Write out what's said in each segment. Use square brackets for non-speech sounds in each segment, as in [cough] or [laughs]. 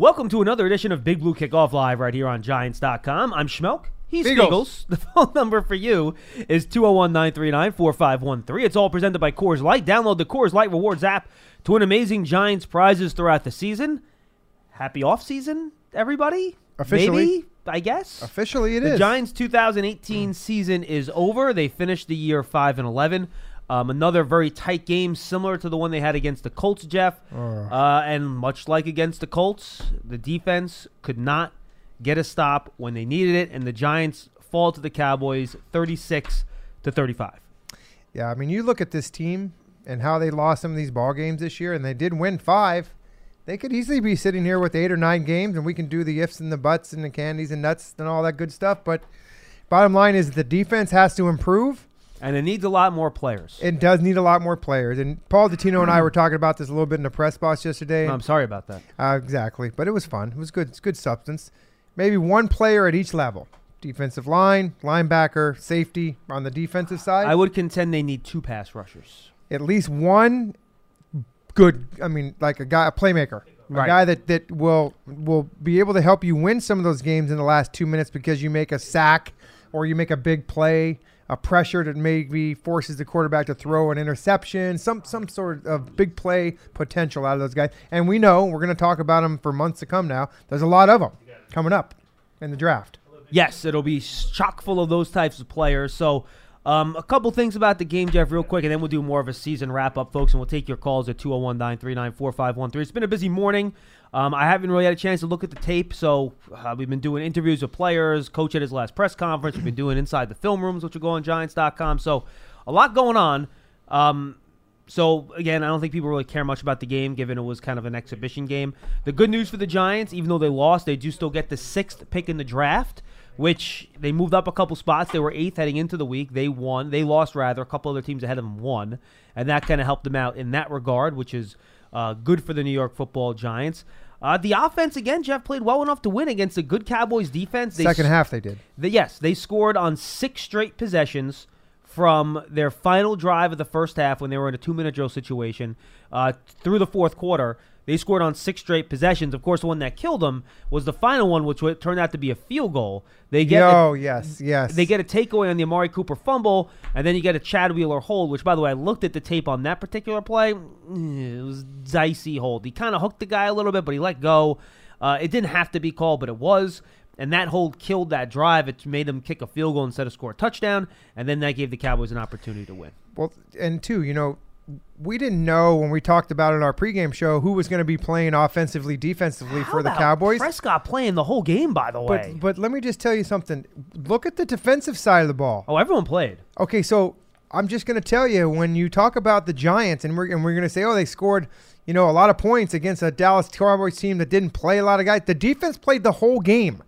Welcome to another edition of Big Blue Kickoff Live right here on Giants.com. I'm Schmeelk. He's Feagles. [laughs] The phone number for you is 201 939 4513. It's all presented by Coors Light. Download the Coors Light Rewards app to win amazing Giants prizes throughout the season. Happy off season, everybody. Officially. Maybe, I guess. Officially, it the is. Giants 2018 season is over. They finished the year 5 and 11. Um, another very tight game, similar to the one they had against the Colts, Jeff. Uh, and much like against the Colts, the defense could not get a stop when they needed it, and the Giants fall to the Cowboys 36 to 35. Yeah, I mean, you look at this team and how they lost some of these ball games this year, and they did win five. They could easily be sitting here with eight or nine games, and we can do the ifs and the buts and the candies and nuts and all that good stuff. But bottom line is the defense has to improve. And it needs a lot more players. It does need a lot more players. And Paul Dottino and I were talking about this a little bit in the press box yesterday. I'm sorry about that. Uh, exactly, but it was fun. It was good. It's good substance. Maybe one player at each level: defensive line, linebacker, safety on the defensive side. I would contend they need two pass rushers. at least one good. I mean, like a guy, a playmaker, Right. a guy that that will will be able to help you win some of those games in the last two minutes because you make a sack or you make a big play, a pressure that maybe forces the quarterback to throw an interception, some some sort of big play potential out of those guys. And we know we're going to talk about them for months to come. Now, there's a lot of them coming up in the draft. Yes, it'll be chock full of those types of players. So, um, a couple things about the game, Jeff, real quick, and then we'll do more of a season wrap up, folks, and we'll take your calls at 201 939 4513. It's been a busy morning. Um, I haven't really had a chance to look at the tape, so uh, we've been doing interviews with players, coach at his last press conference. We've been doing inside the film rooms, which will go on Giants.com. So, a lot going on. Um, so again, I don't think people really care much about the game, given it was kind of an exhibition game. The good news for the Giants, even though they lost, they do still get the sixth pick in the draft, which they moved up a couple spots. They were eighth heading into the week. They won. They lost rather. A couple other teams ahead of them won, and that kind of helped them out in that regard, which is uh, good for the New York Football Giants. Uh, the offense again, Jeff played well enough to win against a good Cowboys defense. They Second half, they did. yes, they scored on six straight possessions from their final drive of the first half when they were in a two-minute drill situation uh, through the fourth quarter. They scored on six straight possessions. Of course, the one that killed them was the final one, which turned out to be a field goal. They get a- Yo, yes, yes. they get a takeaway on the Amari Cooper fumble, and then you get a Chad Wheeler hold. Which, by the way, I looked at the tape on that particular play. Mm, It was dicey hold. He kind of hooked the guy a little bit, but he let go. Uh, it didn't have to be called, but it was. And that hold killed that drive. It made them kick a field goal instead of score a touchdown, and then that gave the Cowboys an opportunity to win. Well, and two, you know, we didn't know when we talked about it in our pregame show who was going to be playing offensively, defensively How for the Cowboys. Prescott playing the whole game, by the way. But but let me just tell you something. Look at the defensive side of the ball. oh, everyone played. Okay, so I'm just going to tell you when you talk about the Giants and we're and we're going to say, oh, they scored, you know, a lot of points against a Dallas Cowboys team that didn't play a lot of guys. The defense played the whole game.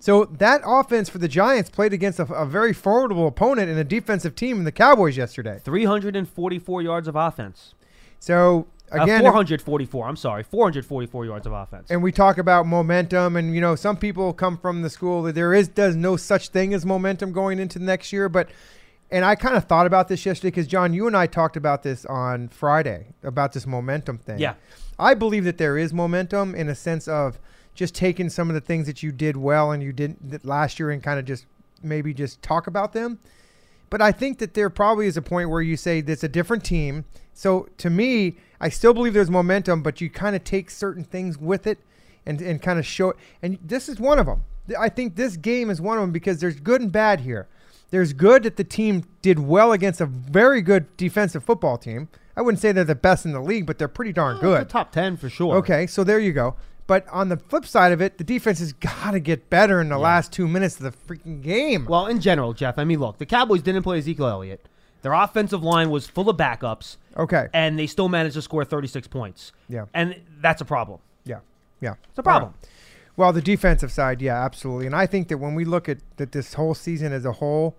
So that offense for the Giants played against a, a very formidable opponent and a defensive team in the Cowboys yesterday. 344 yards of offense. So Uh, again, 444. I'm sorry, 444 yards of offense. and we talk about momentum and you know some people come from the school that there is does no such thing as momentum going into the next year but and i kind of thought about this yesterday because john you and i talked about this on friday about this momentum thing Yeah. i believe that there is momentum in a sense of just taking some of the things that you did well and you didn't that last year and kind of just maybe just talk about them but I think that there probably is a point where you say it's a different team. So to me, I still believe there's momentum, but you kind of take certain things with it and, and kind of show it. And this is one of them. I think this game is one of them because there's good and bad here. There's good that the team did well against a very good defensive football team. I wouldn't say they're the best in the league, but they're pretty darn Oh, good. a top 10 for sure. Okay, so there you go. But on the flip side of it, the defense has got to get better in the last two minutes of the freaking game. Well, in general, Jeff, I mean, look, the Cowboys didn't play Ezekiel Elliott. Their offensive line was full of backups, okay. and they still managed to score 36 points. Yeah. And that's a problem. Yeah. Yeah. It's a problem. Right. Well, the defensive side, yeah, absolutely. And I think that when we look at that this whole season as a whole,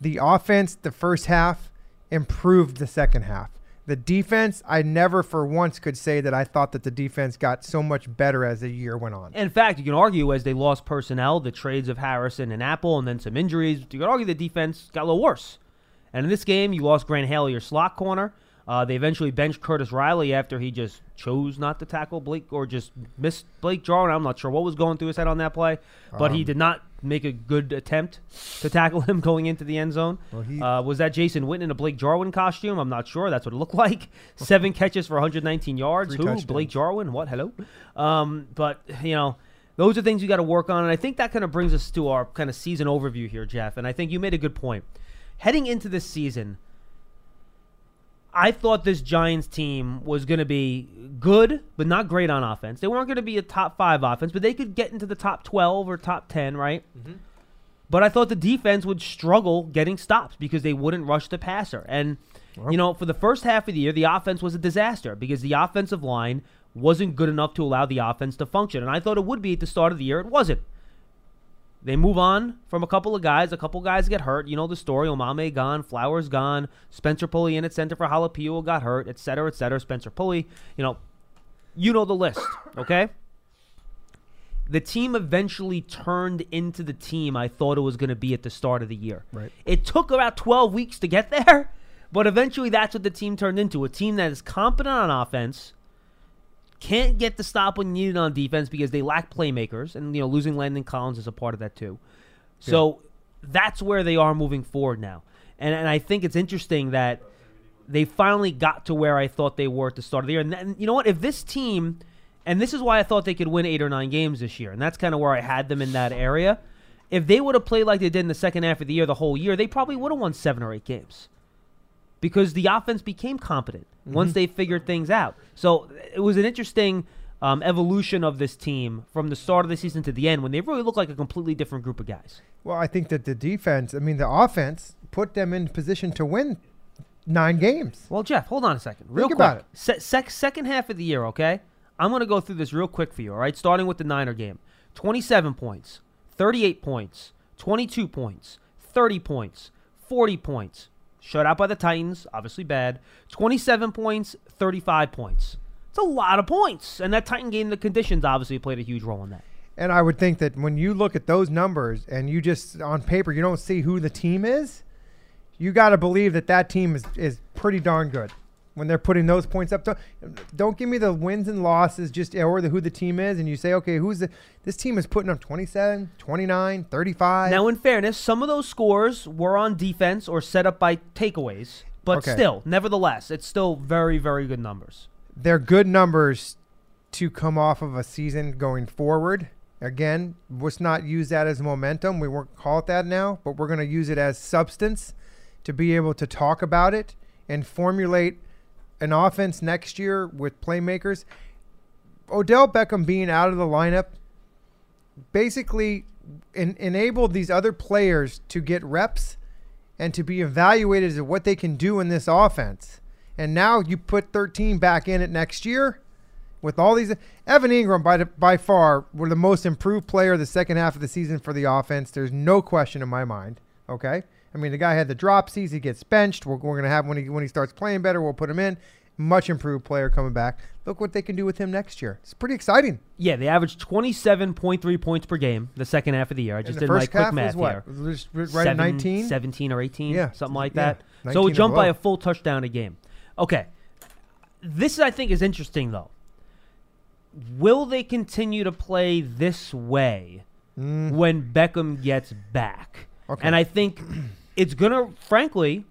the offense, the first half, improved the second half. The defense, I never for once could say that I thought that the defense got so much better as the year went on. In fact, you can argue as they lost personnel, the trades of Harrison and Apple, and then some injuries, you could argue the defense got a little worse. And in this game, you lost Grant Haley, your slot corner. Uh, they eventually benched Curtis Riley after he just chose not to tackle Blake or just missed Blake Jarwin. I'm not sure what was going through his head on that play, but he Um, did not make a good attempt to tackle him [laughs] going into the end zone. Well, he- uh, was that Jason Witten in a Blake Jarwin costume? I'm not sure. That's what it looked [laughs] like. Seven catches for 119 yards. Who? touchdowns. Blake Jarwin? What? Hello. Um, but you know, those are things you got to work on, and I think that kind of brings us to our kind of season overview here, Jeff. And I think you made a good point. Heading into this season, I thought this Giants team was going to be good, but not great on offense. They weren't going to be a top five offense, but they could get into the top 12 or top 10, right? Mm-hmm. But I thought the defense would struggle getting stops because they wouldn't rush the passer. And, you know, for the first half of the year, the offense was a disaster because the offensive line wasn't good enough to allow the offense to function. And I thought it would be at the start of the year. It wasn't. They move on from a couple of guys. A couple guys get hurt. You know the story. Omameh gone. Flowers gone. Spencer Pulley in at center for Halapio got hurt, et cetera, et cetera. Spencer Pulley, you know, you know the list, okay? The team eventually turned into the team I thought it was going to be at the start of the year. Right. It took about 12 weeks to get [laughs] there, but eventually that's what the team turned into a team that is competent on offense, can't get the stop when needed on defense because they lack playmakers, and you know losing Landon Collins is a part of that too. So that's where they are moving forward now, and and I think it's interesting that they finally got to where I thought they were at the start of the year. And then, you know what? If this team, and this is why I thought they could win eight or nine games this year, and that's kind of where I had them in that area. If they would have played like they did in the second half of the year, the whole year, they probably would have won seven or eight games because the offense became competent once they figured things out. So it was an interesting um, evolution of this team from the start of the season to the end when they really looked like a completely different group of guys. Well, I think that the defense, I mean, the offense put them in position to win nine games. Well, Jeff, hold on a second. Real Think quick. about it. Se- sec- second half of the year, okay? I'm going to go through this real quick for you, all right? Starting with the Niner game 27 points, 38 points, 22 points, 30 points, 40 points. Shut out by the Titans, obviously bad. 27 points, 35 points. It's a lot of points. And that Titan game, the conditions obviously played a huge role in that. And I would think that when you look at those numbers and you just on paper you don't see who the team is, you got to believe that that team is is pretty darn good when they're putting those points up. Don't, don't give me the wins and losses just or the who the team is and you say okay who's the this team is putting up 27, 29, 35. Now, in fairness, some of those scores were on defense or set up by takeaways. But Okay. still, nevertheless, it's still very, very good numbers. they're good numbers to come off of a season going forward. Again, let's not use that as momentum. We won't call it that now, but we're going to use it as substance to be able to talk about it and formulate an offense next year with playmakers. Odell Beckham being out of the lineup basically en- enabled these other players to get reps and to be evaluated as what they can do in this offense. And now you put 13 back in it next year with all these. Evan Engram, by, the, by far, were the most improved player the second half of the season for the offense. There's no question in my mind. Okay. I mean, the guy had the dropsies. He gets benched. We're, we're going to have when he when he starts playing better, we'll put him in. Much improved player coming back. Look what they can do with him next year. It's pretty exciting. Yeah, they averaged 27.3 points per game the second half of the year. I just did my quick math here. Just right Seven- at 19? 17 or 18, Yeah, something like yeah, that. So 19 it jumped by a full touchdown a game. Okay. This, I think, is interesting, though. Will they continue to play this way Mm, when Beckham gets back? Okay. And I think it's going to, frankly,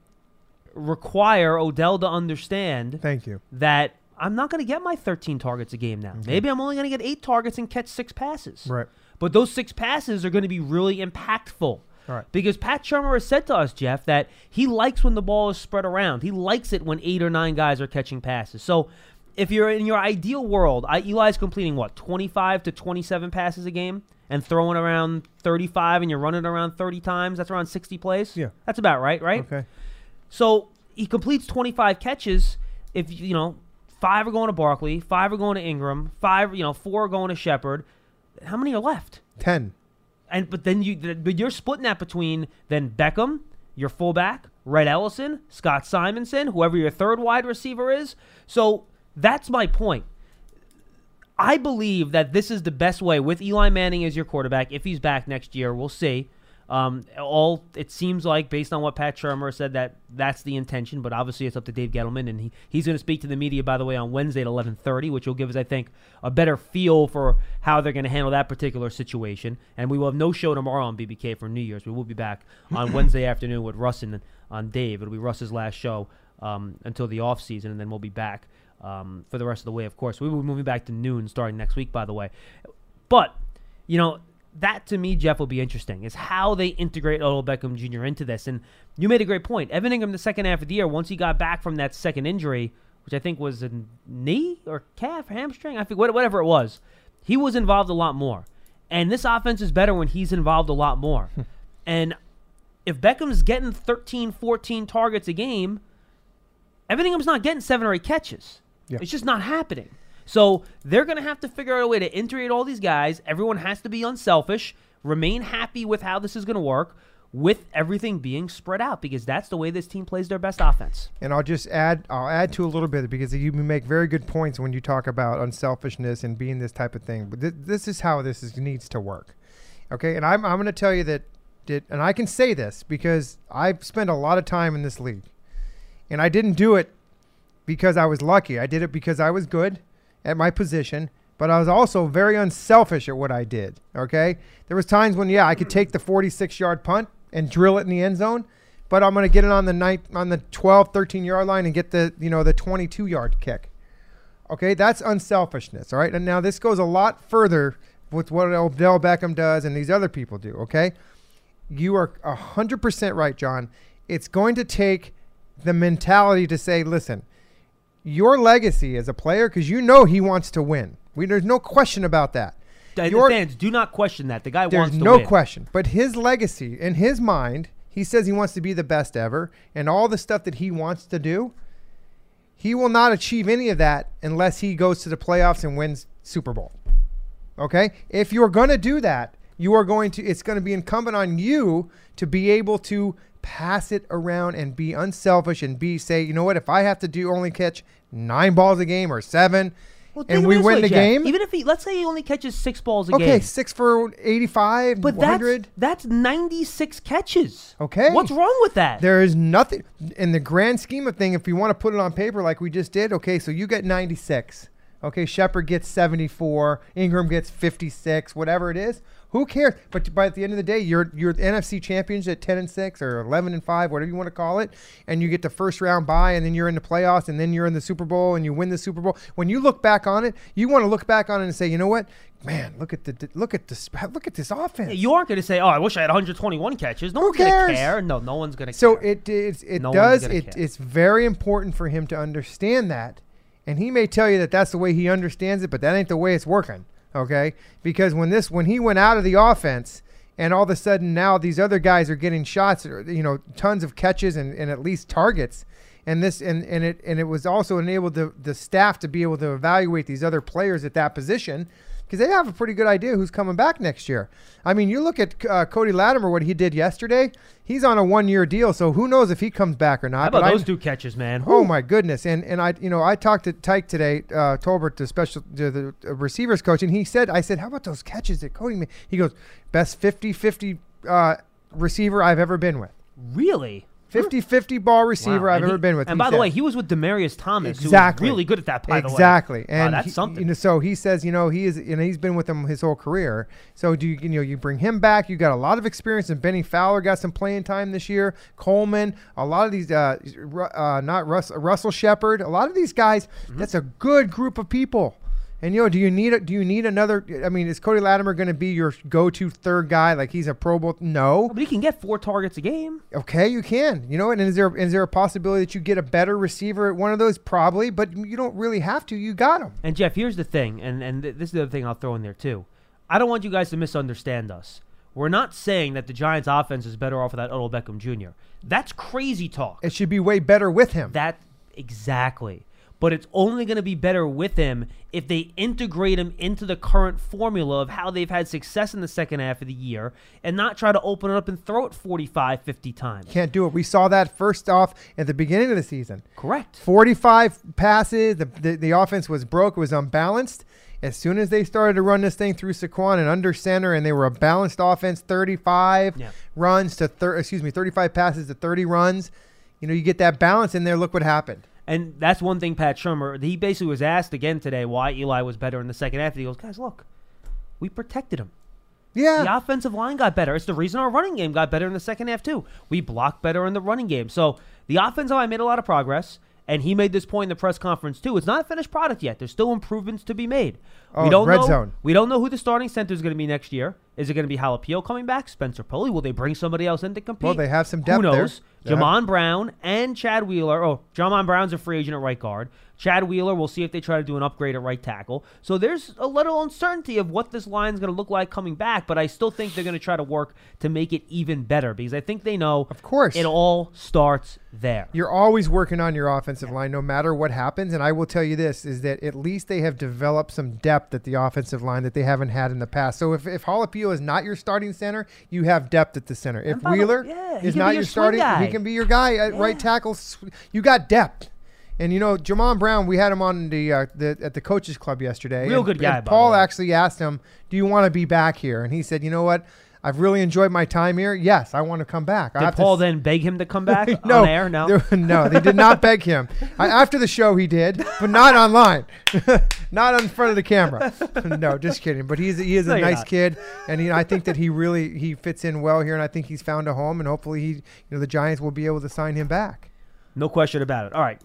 require Odell to understand thank you. that I'm not going to get my 13 targets a game now. Mm-hmm. Maybe I'm only going to get eight targets and catch six passes. Right. But those six passes are going to be really impactful. All right. Because Pat Shurmur has said to us, Jeff, that he likes when the ball is spread around. He likes it when eight or nine guys are catching passes. So if you're in your ideal world, I, Eli's completing what, 25 to 27 passes a game and throwing around 35 and you're running around 30 times? That's around 60 plays? Yeah. That's about right, right? Okay. So he completes 25 catches. If you know, five are going to Barkley, five are going to Engram, five, you know, four are going to Shepard. How many are left? 10. And but then you, but you're splitting that between then Beckham, your fullback, Rhett Ellison, Scott Simonson, whoever your third wide receiver is. So that's my point. I believe that this is the best way with Eli Manning as your quarterback. If he's back next year, we'll see. Um, all it seems like, based on what Pat Shurmur said, that that's the intention. But obviously, it's up to Dave Gettleman, and he, he's going to speak to the media, by the way, on Wednesday at 11:30, which will give us, I think, a better feel for how they're going to handle that particular situation. And we will have no show tomorrow on BBK for New Year's. We will be back on [laughs] Wednesday afternoon with Russ and on Dave. It'll be Russ's last show um, until the off season, and then we'll be back um, for the rest of the way. Of course, we will be moving back to noon starting next week. By the way, but you know that to me, Jeff, will be interesting. Is how they integrate Odell Beckham Jr. into this. And you made a great point. Evan Engram, the second half of the year, once he got back from that second injury, which I think was a knee or calf or hamstring, I think whatever it was, he was involved a lot more. And this offense is better when he's involved a lot more. [laughs] and if Beckham's getting 13, 14 targets a game, Evan Engram's not getting seven or eight catches. Yeah. It's just not happening. So they're going to have to figure out a way to integrate all these guys. Everyone has to be unselfish, remain happy with how this is going to work with everything being spread out because that's the way this team plays their best offense. And I'll just add I'll add to a little bit because you make very good points when you talk about unselfishness and being this type of thing. But th- this is how this is, needs to work. Okay? And I'm I'm going to tell you that did and I can say this because I've spent a lot of time in this league. And I didn't do it because I was lucky. I did it because I was good at my position, but I was also very unselfish at what I did. Okay, there was times when yeah, I could take the 46 yard punt and drill it in the end zone, but I'm going to get it on the night on the 12, 13 yard line and get the you know the 22 yard kick. Okay, that's unselfishness. All right, and now this goes a lot further with what Odell Beckham does and these other people do. Okay, you are hundred percent right, John. It's going to take the mentality to say, listen, your legacy as a player, because you know he wants to win. We, there's no question about that. The your, fans do not question that. The guy wants to no win. There's no question. But his legacy, in his mind, he says he wants to be the best ever, and all the stuff that he wants to do, he will not achieve any of that unless he goes to the playoffs and wins Super Bowl. Okay? If you're going to do that, you are going to it's going to be incumbent on you to be able to pass it around and be unselfish and be say, you know what, if I have to do only catch nine balls a game or seven, well, and we win way, the Jack. game. Even if he, let's say he only catches six balls a okay, game. Okay, six for 85, but 100. That's, that's 96 catches. Okay. What's wrong with that? There is nothing, in the grand scheme of thing, if you want to put it on paper like we just did, okay, so you get 96. Okay, Shepard gets 74, Engram gets 56, whatever it is. Who cares? But by the end of the day, you're you're NFC champions at 10 and 6 or 11 and 5, whatever you want to call it, and you get the first round bye and then you're in the playoffs and then you're in the Super Bowl and you win the Super Bowl. When you look back on it, you want to look back on it and say, "You know what? Man, look at the look at this look at this offense." Yeah, you aren't going to say, "Oh, I wish I had 121 catches." No Who one's going to care. No, no one's going to care. So it it, it no does it, it's very important for him to understand that. And he may tell you that that's the way he understands it, but that ain't the way it's working okay? Because when this when he went out of the offense and all of a sudden now these other guys are getting shots, you know, tons of catches and, and at least targets. And this and, and it and it was also enabled the, the staff to be able to evaluate these other players at that position because they have a pretty good idea who's coming back next year. I mean, you look at uh, Cody Latimer, what he did yesterday. He's on a one-year deal, so who knows if he comes back or not. How about but those I, two catches, man? Oh my goodness! And and I, you know, I talked to Tyke today, uh, Tolbert, the special, the, the receivers coach, and he said, I said, how about those catches that Cody made? He goes, best 50-50 uh, receiver I've ever been with. Really? 50-50 ball receiver wow. I've he, ever been with. And by said. the way, he was with Demaryius Thomas, exactly. really good at that. By exactly. the way, and wow, that's he, something. You know, so he says, you know, he is, you know, he's been with them his whole career. So do you, you know, you bring him back? You got a lot of experience, and Bennie Fowler got some playing time this year. Coleman, a lot of these, uh, uh not Russ, Russell Shepard, a lot of these guys. Mm-hmm. That's a good group of people. And you know, do you need a, do you need another? I mean, is Cody Latimer going to be your go-to third guy? Like he's a Pro Bowl? No, oh, but he can get four targets a game. Okay, you can. You know, and is there is there a possibility that you get a better receiver at one of those? Probably, but you don't really have to. You got him. And Jeff, here's the thing, and and th- this is the other thing I'll throw in there too. I don't want you guys to misunderstand us. We're not saying that the Giants' offense is better off without Odell Beckham Jr. That's crazy talk. It should be way better with him. That exactly. But it's only going to be better with him if they integrate him into the current formula of how they've had success in the second half of the year and not try to open it up and throw it 45, 50 times. Can't do it. We saw that first off at the beginning of the season. Correct. 45 passes. The, the, the offense was broke, was unbalanced. As soon as they started to run this thing through Saquon and under center, and they were a balanced offense, 35 Yeah. runs to thir- excuse me, 35 passes to 30 runs. You know, you get that balance in there. Look what happened. And that's one thing Pat Shurmur, he basically was asked again today why Eli was better in the second half. He goes, guys, look, we protected him. Yeah, The offensive line got better. It's the reason our running game got better in the second half, too. We blocked better in the running game. So the offensive line made a lot of progress. And he made this point in the press conference too. It's not a finished product yet. There's still improvements to be made. Oh, we don't red know. zone. We don't know who the starting center is going to be next year. Is it going to be Halapio coming back? Spencer Pulley? Will they bring somebody else in to compete? Well, they have some depth Who depth there. knows? Yeah. Jamon Brown and Chad Wheeler. Oh, Jamon Brown's a free agent at right guard. Chad Wheeler, we'll see if they try to do an upgrade at right tackle. So there's a little uncertainty of what this line's going to look like coming back, but I still think they're going to try to work to make it even better because I think they know of course. it all starts there. You're always working on your offensive line, no matter what happens. And I will tell you this: is that at least they have developed some depth at the offensive line that they haven't had in the past. So if if Halapio is not your starting center, you have depth at the center. If Wheeler yeah, is not your your starting, guy. he can be your guy at right Yeah. tackle. You got depth. And you know, Jamon Brown, we had him on the, uh, the at the coaches club yesterday. Real and- good guy, and by the Paul actually asked him, "Do you want to be back here?" And he said, "You know what? I've really enjoyed my time here. Yes, I want to come back." Did Paul s- then beg him to come back [laughs] no, on air? No. there- no, they did not beg him. I, after the show, he did, but not online, [laughs] not in front of the camera. [laughs] no, just kidding. But he's he is No, a nice not. kid, and he, I think that he really he fits in well here, and I think he's found a home, and hopefully he, you know, the Giants will be able to sign him back. No question about it. All right.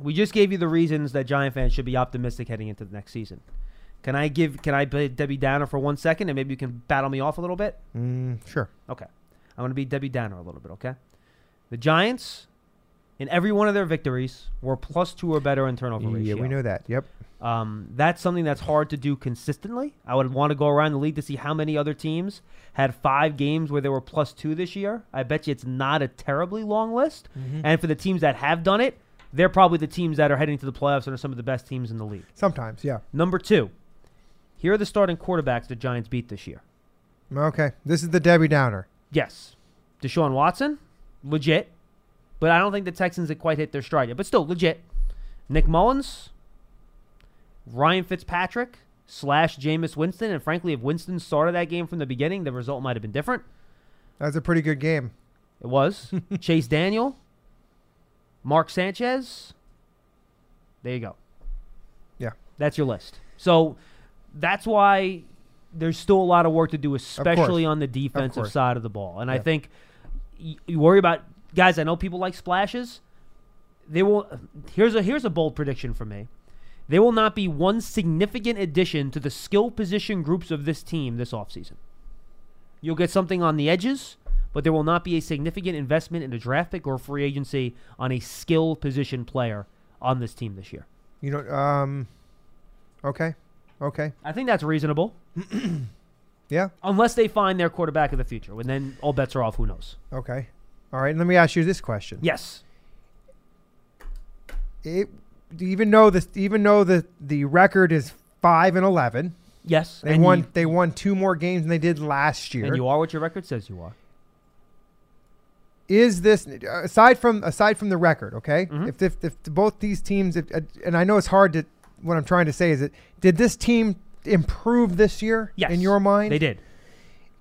We just gave you the reasons that Giant fans should be optimistic heading into the next season. Can I give can I be Debbie Downer for one second and maybe you can battle me off a little bit? Mm, sure. Okay. I'm going to be Debbie Downer a little bit, okay? The Giants, in every one of their victories, were plus two or better in turnover Yeah, ratio. we know that. Yep. Um, that's something that's hard to do consistently. I would want to go around the league to see how many other teams had five games where they were plus two this year. I bet you it's not a terribly long list. And for the teams that have done it, they're probably the teams that are heading to the playoffs and are some of the best teams in the league. Sometimes, yeah. Number two, here are the starting quarterbacks the Giants beat this year. Okay, this is the Debbie Downer. Yes, Deshaun Watson, legit, but I don't think the Texans had quite hit their stride yet. But still legit. Nick Mullens, Ryan Fitzpatrick slash Jameis Winston, and frankly, if Winston started that game from the beginning, the result might have been different. That was a pretty good game. It was [laughs] Chase Daniel, Mark Sanchez. There you go. Yeah. That's your list. So that's why there's still a lot of work to do, especially on the defensive course. side of the ball. And I think y- you worry about guys. I know people like splashes. They will. Here's a here's a bold prediction for me. There will not be one significant addition to the skill position groups of this team this offseason. You'll get something on the edges, but there will not be a significant investment in a draft pick or free agency on a skill position player on this team this year. You know, um, okay, okay, I think that's reasonable, [clears throat] yeah, unless they find their quarterback of the future. And then all bets are off. Who knows? okay. All right, let me ask you this question. Yes. it, even though this, even though the the record is five and eleven, Yes. they won You, they won two more games than they did last year. and you are what your record says you are. is this aside from aside from the record? Okay, Mhm. if, if if both these teams, if, and I know it's hard to. What I'm trying to say is that did this team improve this year Yes. in your mind? They did.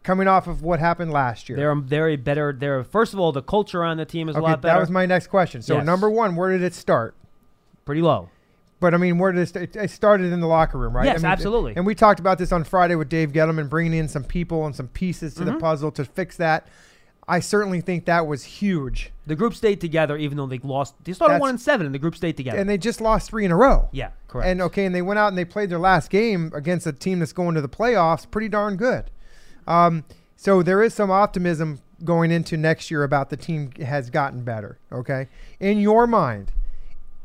coming off of what happened last year. They're they're better. They're first of all the culture on the team is a lot better. that was my next question. So Yes. number one, where did it start? pretty low. But I mean, where did it, st- it, started in the locker room, right? Yes, I mean, absolutely. And we talked about this on Friday with Dave Gettleman, bringing in some people and some pieces to the Mhm. puzzle to fix that. I certainly think that was huge. The group stayed together, even though they lost. They started That's- one and seven, and the group stayed together. And they just lost three in a row. yeah, correct. And okay, and they went out and they played their last game against a team that's going to the playoffs, pretty darn good. Um, so there is some optimism going into next year about the team has gotten better. Okay, in your mind,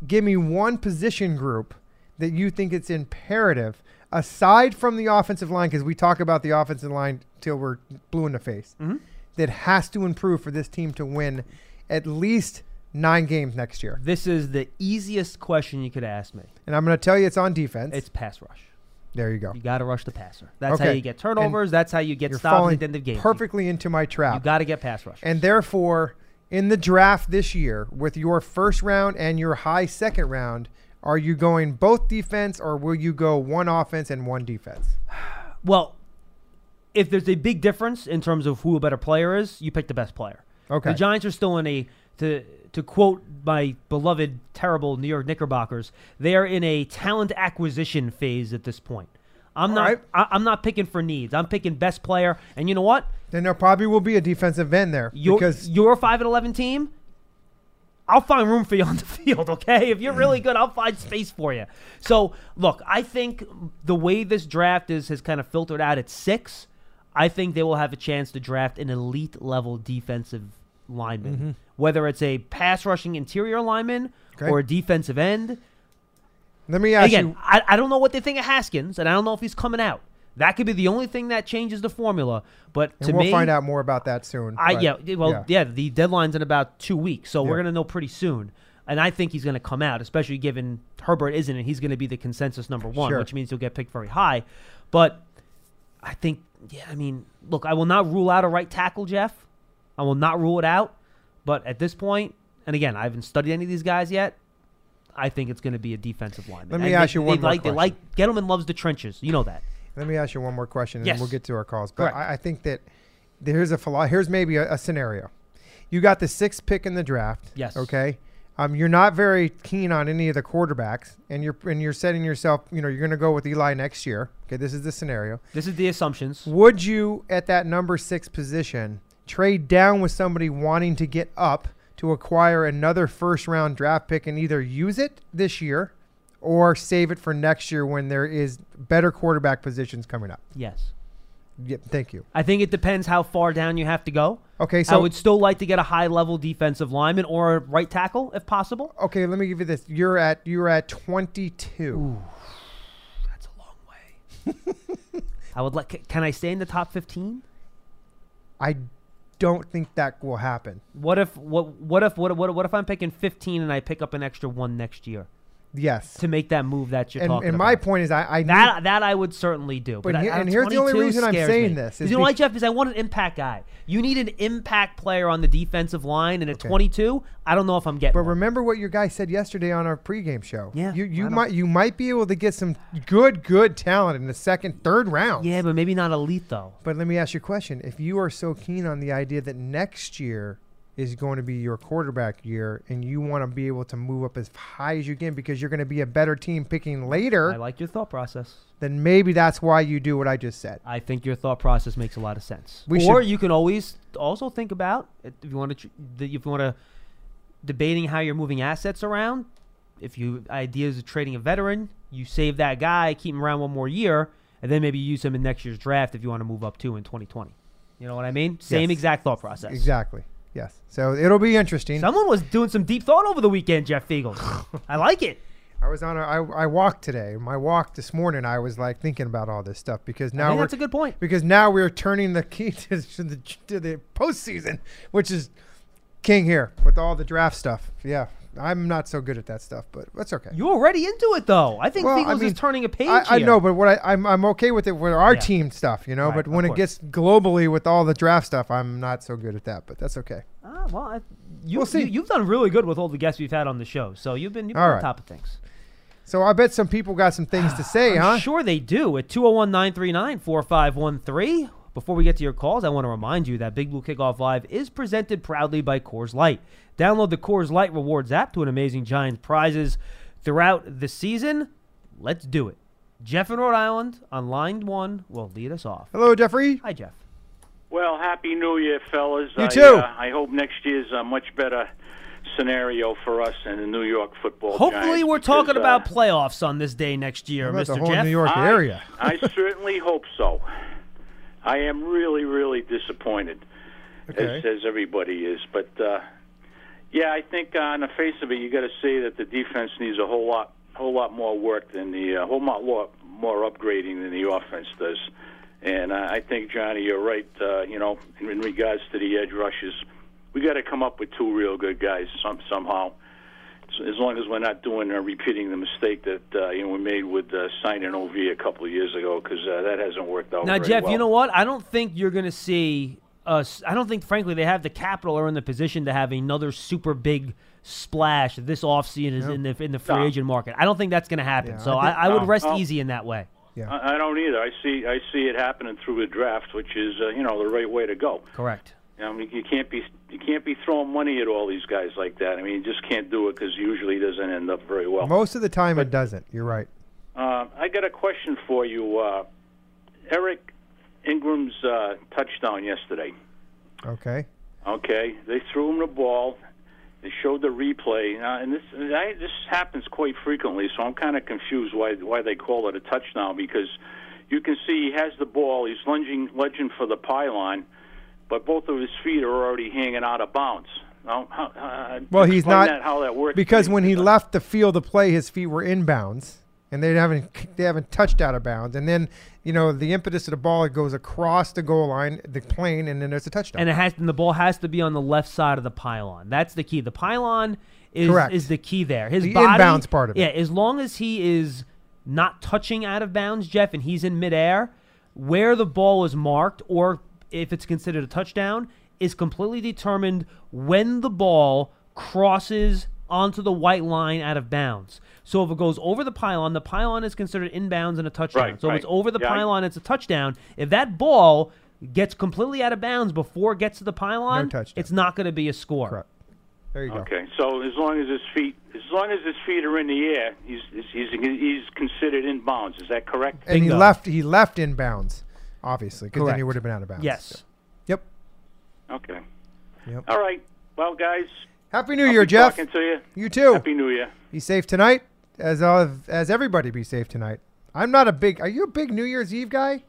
give me one position group that you think it's imperative aside from the offensive line, because we talk about the offensive line till we're blue in the face. Mhm. That has to improve for this team to win at least nine games next year? This is the easiest question you could ask me. And I'm going to tell you it's on defense. It's pass rush. there you go. You got to rush the passer. That's how you get turnovers. That's how you get falling at the end of games. perfectly into my trap. You got to get pass rush. And therefore, in the draft this year, with your first round and your high second round, are you going both defense or will you go one offense and one defense? [sighs] Well, if there's a big difference in terms of who a better player is, you pick the best player. Okay. The Giants are still in a to to quote my beloved terrible New York Knickerbockers, they are in a talent acquisition phase at this point. I'm All not right. I, I'm not picking for needs. I'm picking best player. And you know what? Then there probably will be a defensive end there Your because your five and eleven team, I'll find room for you on the [laughs] field. Okay, if you're really good, I'll find space for you. So look, I think the way this draft is has kind of filtered out at six. I think they will have a chance to draft an elite level defensive lineman, mm-hmm. whether it's a pass rushing interior lineman Okay. or a defensive end. let me ask Again, you. I, I don't know what they think of Haskins, and I don't know if he's coming out. That could be the only thing that changes the formula. But And to we'll me, find out more about that soon. I but, yeah, well yeah. the deadline's in about two weeks, so Yeah. we're gonna know pretty soon. And I think he's gonna come out, especially given Herbert isn't, and he's gonna be the consensus number one, Sure. which means he'll get picked very high. But I think, yeah, I mean, look, I will not rule out a right tackle, Jeff. I will not rule it out. But at this point, and again, I haven't studied any of these guys yet. I think it's going to be a defensive lineman. Let me And ask they, you one they more like, They question. like Gettleman loves the trenches. You know that. Let me ask you one more question, and Yes. then we'll get to our calls. But I, I think that here's a here's maybe a, a scenario. You got the sixth pick in the draft. Yes. Okay. Um, you're not very keen on any of the quarterbacks, and you're and you're setting yourself. You know, you're going to go with Eli next year. Okay, this is the scenario. This is the assumptions. Would you, at that number six position, trade down with somebody wanting to get up to acquire another first round draft pick and either use it this year or save it for next year when there is better quarterback positions coming up? Yes. Yeah, thank you. I think it depends how far down you have to go. Okay, so I would still like to get a high level defensive lineman or a right tackle if possible. okay, let me give you this. You're at you're at 22. That's a long way. [laughs] I would like. Can I stay in the top fifteen? I don't think that will happen. What if what what if what what, what if I'm picking fifteen and I pick up an extra one next year Yes. to make that move that you're And, talking and about? my point is, I, I need, that that I would certainly do. But But, I- and here's the only reason I'm saying me. this is you know why, Jeff? Is I want an impact guy. You need an impact player on the defensive line, and at Okay. 22, I don't know if I'm getting. But one. remember what your guy said yesterday on our pregame show. Yeah, you you might you might be able to get some good good talent in the second third round. yeah, but maybe not elite though. But let me ask you a question: If you are so keen on the idea that next year is going to be your quarterback year, and you want to be able to move up as high as you can because you're going to be a better team picking later. I like your thought process. then maybe that's why you do what I just said. I think your thought process makes a lot of sense. We or should- you can always also think about if you want to if you want to debating how you're moving assets around. If you ideas of trading a veteran, you save that guy, keep him around one more year, and then maybe use him in next year's draft if you want to move up too in 2020. You know what I mean? Same Yes. exact thought process. Exactly. Yes. So it'll be interesting. Someone was doing some deep thought over the weekend, Jeff Feagles. [laughs] I like it. I was on a, I, I walked today. My walk this morning, I was like thinking about all this stuff because now that's a good point. because now we're turning the key [laughs] to, to the to the postseason, which is king here with all the draft stuff. Yeah, I'm not so good at that stuff, but that's okay. You're already into it though. I think Well, I mean, is turning a page I, I know, but what I, I'm I'm okay with it with our Yeah. team stuff, you know. Right, but when it gets globally with all the draft stuff, I'm not so good at that. But that's okay. Ah, well, I, you, We'll see. You, have done really good with all the guests we've had on the show, so you've been, you've been All on right. top of things. So I bet some people got some things to say, [sighs] I'm huh? sure they do at 201 939 4513. Before we get to your calls, I want to remind you that Big Blue Kickoff Live is presented proudly by Coors Light. Download the Coors Light Rewards app to an amazing Giants prizes throughout the season. Let's do it. Jeff in Rhode Island on line one will lead us off. Hello, Jeffrey. Hi, Jeff. Well, happy New Year, fellas. You I, too. Uh, I hope next year's a much better scenario for us in the New York football. Hopefully, Giants we're because, talking uh, about playoffs on this day next year, How about Mr. the whole Jeff. New York I, area? [laughs] I certainly hope so. I am really, really disappointed, Okay. as, as everybody is. But uh, yeah, I think on the face of it, you got to say that the defense needs a whole lot, whole lot more work than the uh, whole lot more, more upgrading than the offense does. And uh, I think Johnny, you're right. Uh, you know, in, in regards to the edge rushes, we got to come up with two real good guys some somehow. So as long as we're not doing or repeating the mistake that uh, you know we made with uh, signing OV a couple of years ago, because uh, that hasn't worked out. Now, Jeff, well. you know what? I don't think you're going to see us. I don't think, frankly, they have the capital or in the position to have another super big splash this offseason is in the in the free No. agent market. I don't think that's going to happen. Yeah, so I I, think- I, would No. rest No. easy in that way. Yeah. I, I don't either. I see I see it happening through the draft, which is uh, you know the right way to go. Correct. I mean, you can't be you can't be throwing money at all these guys like that. I mean, you just can't do it because usually it doesn't end up very well. Most of the time, it doesn't. You're right. Uh, I got a question for you. Uh, Eric Ingram's uh, touchdown yesterday. Okay. Okay, they threw him the ball. They showed the replay, uh, and this I, this happens quite frequently. So I'm kind of confused why why they call it a touchdown because you can see he has the ball. He's lunging lunging for the pylon, but both of his feet are already hanging out of bounds. Now, how, uh, Well, he's not that, how that works because when he left the field to play, his feet were inbounds, and they haven't they haven't touched out of bounds. And then you know the impetus of the ball it goes across the goal line, the plane, and then there's a touchdown. And it has and the ball has to be on the left side of the pylon. That's the key. The pylon is Correct. is the key there. His The body, inbounds part of it. Yeah, as long as he is not touching out of bounds, Jeff, and he's in midair, where the ball is marked, or if it's considered a touchdown, is completely determined when the ball crosses onto the white line out of bounds. So if it goes over the pylon, the pylon is considered inbounds and a touchdown. Right, so if it's over the Yeah, I- pylon, it's a touchdown. If that ball gets completely out of bounds before it gets to the pylon, touchdown. it's not going to be a score. Correct. There you go. Okay, so as long as his feet, as long as his feet are in the air, he's he's he's considered in bounds. Is that correct? And he left he left inbounds, obviously, because then he would have been out of bounds. Yes. Yep. Okay. Yep. All right. Well, guys. Happy New I'll Year, be Jeff. Talking to you. You too. Happy New Year. Be safe tonight, as of, as everybody be safe tonight. I'm not a big. Are you a big New Year's Eve guy?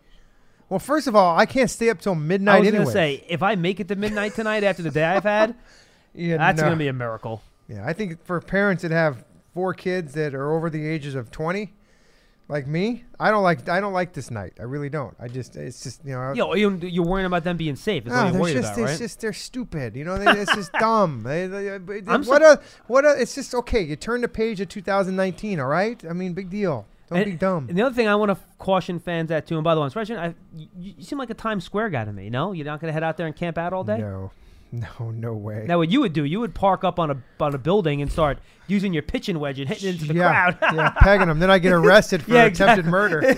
Well, first of all, I can't stay up till midnight I was going to say, if I make it to midnight tonight after the day I've had, [laughs] yeah, that's no. going to be a miracle. Yeah, I think for parents that have four kids that are over the ages of 20, like me, I don't like. I don't like this night. I really don't. I just. It's just you know. Yo, you- you're worrying about them being safe. That's No, what you're they're worried just, about, it's right? just they're stupid. You know, they, it's just [laughs] dumb. They, they, what sur- a what a. It's just okay. You turn the page of 2019. All right. I mean, big deal. Don't and, be dumb. And the other thing I want to caution fans at too, and by the way, especially, I, you, you seem like a Times Square guy to me. No, you're not going to head out there and camp out all day. No, no, no way. Now, what you would do, you would park up on a on a building and start using your pitching wedge and hitting into the yeah, crowd. yeah, pegging them. Then I get [laughs] arrested for Yeah, attempted murder. [laughs]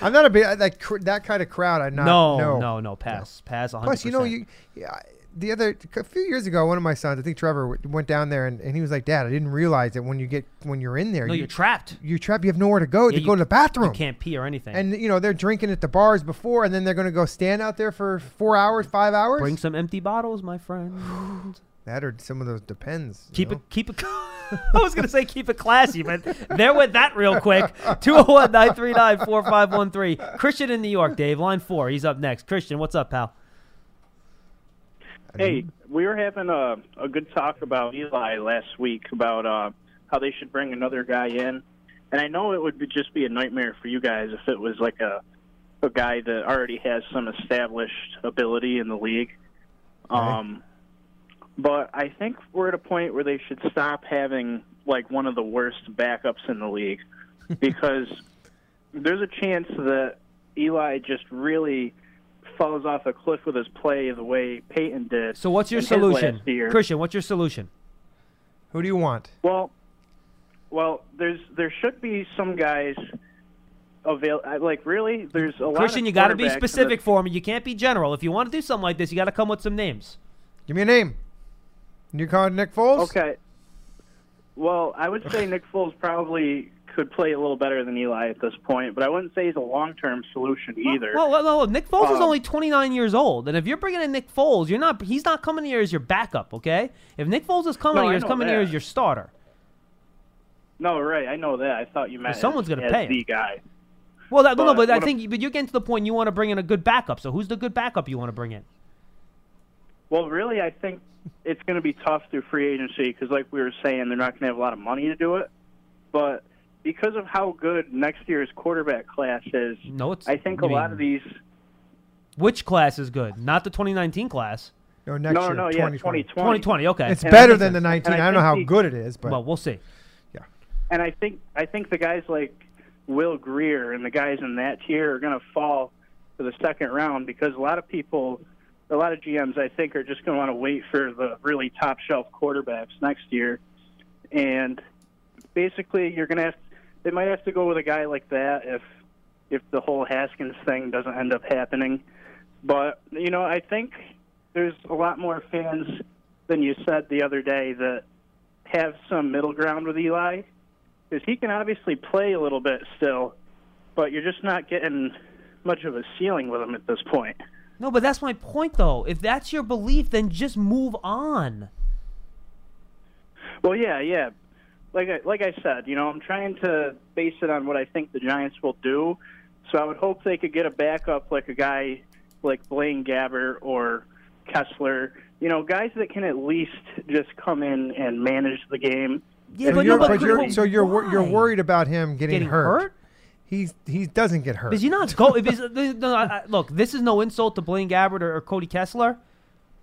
I'm not a big that that kind of crowd. I'm not. no, no, no, no, pass, pass. 100%. Plus, you know, you yeah, the other a few years ago, one of my sons, I think Trevor, went down there and, and he was like, "Dad, I didn't realize that when you get when you're in there, no, you, you're trapped. you trap. You have nowhere to go Yeah, to you- go to the bathroom. You can't pee or anything. And you know they're drinking at the bars before, and then they're going to go stand out there for four hours, five hours. Bring some empty bottles, my friend. [sighs] that or some of those depends. Keep know? it, keep it. [laughs] I was gonna say keep it classy, but there went that real quick. [laughs] 201-939-4513. Christian in New York, Dave. Line four. He's up next. Christian, what's up, pal? Hey, we were having a, a good talk about Eli last week about uh, how they should bring another guy in, and I know it would be, just be a nightmare for you guys if it was like a a guy that already has some established ability in the league. Um, but I think we're at a point where they should stop having like one of the worst backups in the league [laughs] because there's a chance that Eli just really falls off a cliff with his play the way Peyton did. So what's your solution, last. Christian? What's your solution? Who do you want? Well, well, there's there should be some guys avail uh, like really. There's a lot. Christian, of you got to be specific for me. You can't be general. If you want to do something like this, you got to come with some names. Give me a name. You calling Nick Foles? Okay. Well, I would say Nick Foles probably could play a little better than Eli at this point, but I wouldn't say he's a long-term solution either. Well, well, well, Nick Foles is Um, only 29 years old, and if you're bringing in Nick Foles, you're not. He's not coming here as your backup, okay? If Nick Foles is coming No, here, he's coming here as your starter. no, right? I know that. I thought you meant someone's gonna as pay him. the guy. Well, that, no, But but I what a- think, but you're getting to the point you want to bring in a good backup. So who's the good backup you want to bring in? Well, really, I think it's going to be tough through free agency because, like we were saying, they're not going to have a lot of money to do it. But because of how good next year's quarterback class is, No, it's. I think you a lot of these. Which class is good? Not the 2019 class. No, next no, year. no, yeah, 2020. 2020. 2020. Okay. It's And better than the 19. I, I don't know how the- good it is, but well, we'll see. Yeah. And I think I think the guys like Will Grier and the guys in that tier are going to fall to the second round because a lot of people, a lot of GMs, I think, are just going to want to wait for the really top shelf quarterbacks next year, and basically you're going to have they might have to go with a guy like that if if the whole Haskins thing doesn't end up happening. But you know, I think there's a lot more fans than you said the other day that have some middle ground with Eli because he can obviously play a little bit still, but you're just not getting much of a ceiling with him at this point. No, but that's my point, though. If that's your belief, then just move on. Well, yeah, yeah. Like I, like I said, you know, I'm trying to base it on what I think the Giants will do. So I would hope they could get a backup like a guy like Blaine Gabbert or Kessler. You know, guys that can at least just come in and manage the game. Yeah, So but, you're, but you're, so you're wor- you're worried about him getting, getting hurt. hurt? He's he doesn't get hurt. Does he not go? If he's, [laughs] no, I, look, this is no insult to Blaine Gabbert or, or Cody Kessler.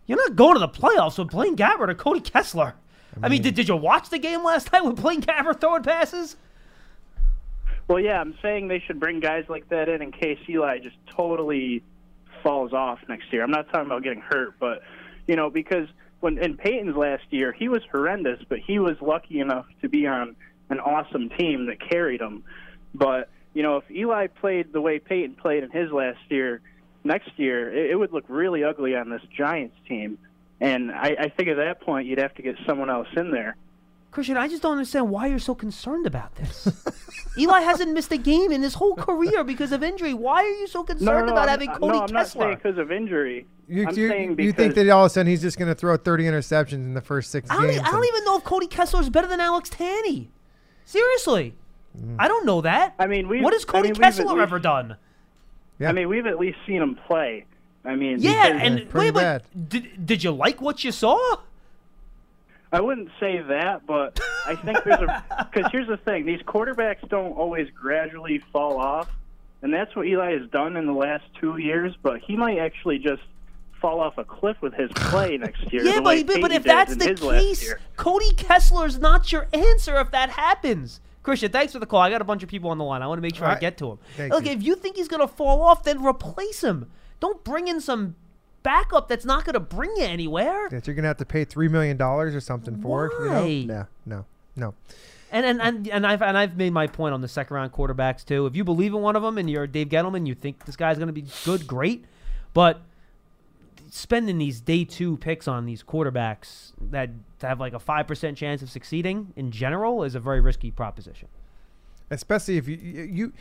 You're not going to the playoffs with Blaine Gabbert or Cody Kessler. I mean, did, did you watch the game last night with Blaine Gabbert throwing passes? Well, yeah, I'm saying they should bring guys like that in in case Eli just totally falls off next year. I'm not talking about getting hurt, but you know, because when in Peyton's last year, he was horrendous, but he was lucky enough to be on an awesome team that carried him. But you know, if Eli played the way Peyton played in his last year, next year it, it would look really ugly on this Giants team. And I, I think at that point you'd have to get someone else in there. Christian, I just don't understand why you're so concerned about this. Eli hasn't missed a game in his whole career because of injury. Why are you so concerned No, no, no, about I'm- having Cody no, I'm not Kessler? saying because of injury. You, I'm you, saying you think that all of a sudden he's just going to throw 30 interceptions in the first six I don't, games? I don't even know if Cody Kessler is better than Alex Tanney. Seriously. Mm. I don't know that. I mean, we. what has I Cody mean, we've at Kessler least- ever done? Yeah. I mean, we've at least seen him play. I mean, Yeah, and pretty wait, wait, did, did you like what you saw? I wouldn't say that, but I think there's a [laughs] because here's the thing: these quarterbacks don't always gradually fall off, and that's what Eli has done in the last two years. But he might actually just fall off a cliff with his play [laughs] next year. Yeah, but, but, but if that's the his case, year. Cody Kessler's not your answer if that happens. Christian, thanks for the call. I got a bunch of people on the line. I want to make sure I get to them. Thank Look, you. if you think he's going to fall off, then replace him. Don't bring in some backup that's not going to bring you anywhere. that you're going to have to pay $3 million or something for. Why? You know? No, no, no. And and, and and I've and I've made my point on the second round quarterbacks too. If you believe in one of them and you're Dave Gettleman, you think this guy's going to be good, great. But spending these day two picks on these quarterbacks that have like a five percent chance of succeeding in general is a very risky proposition. especially if you you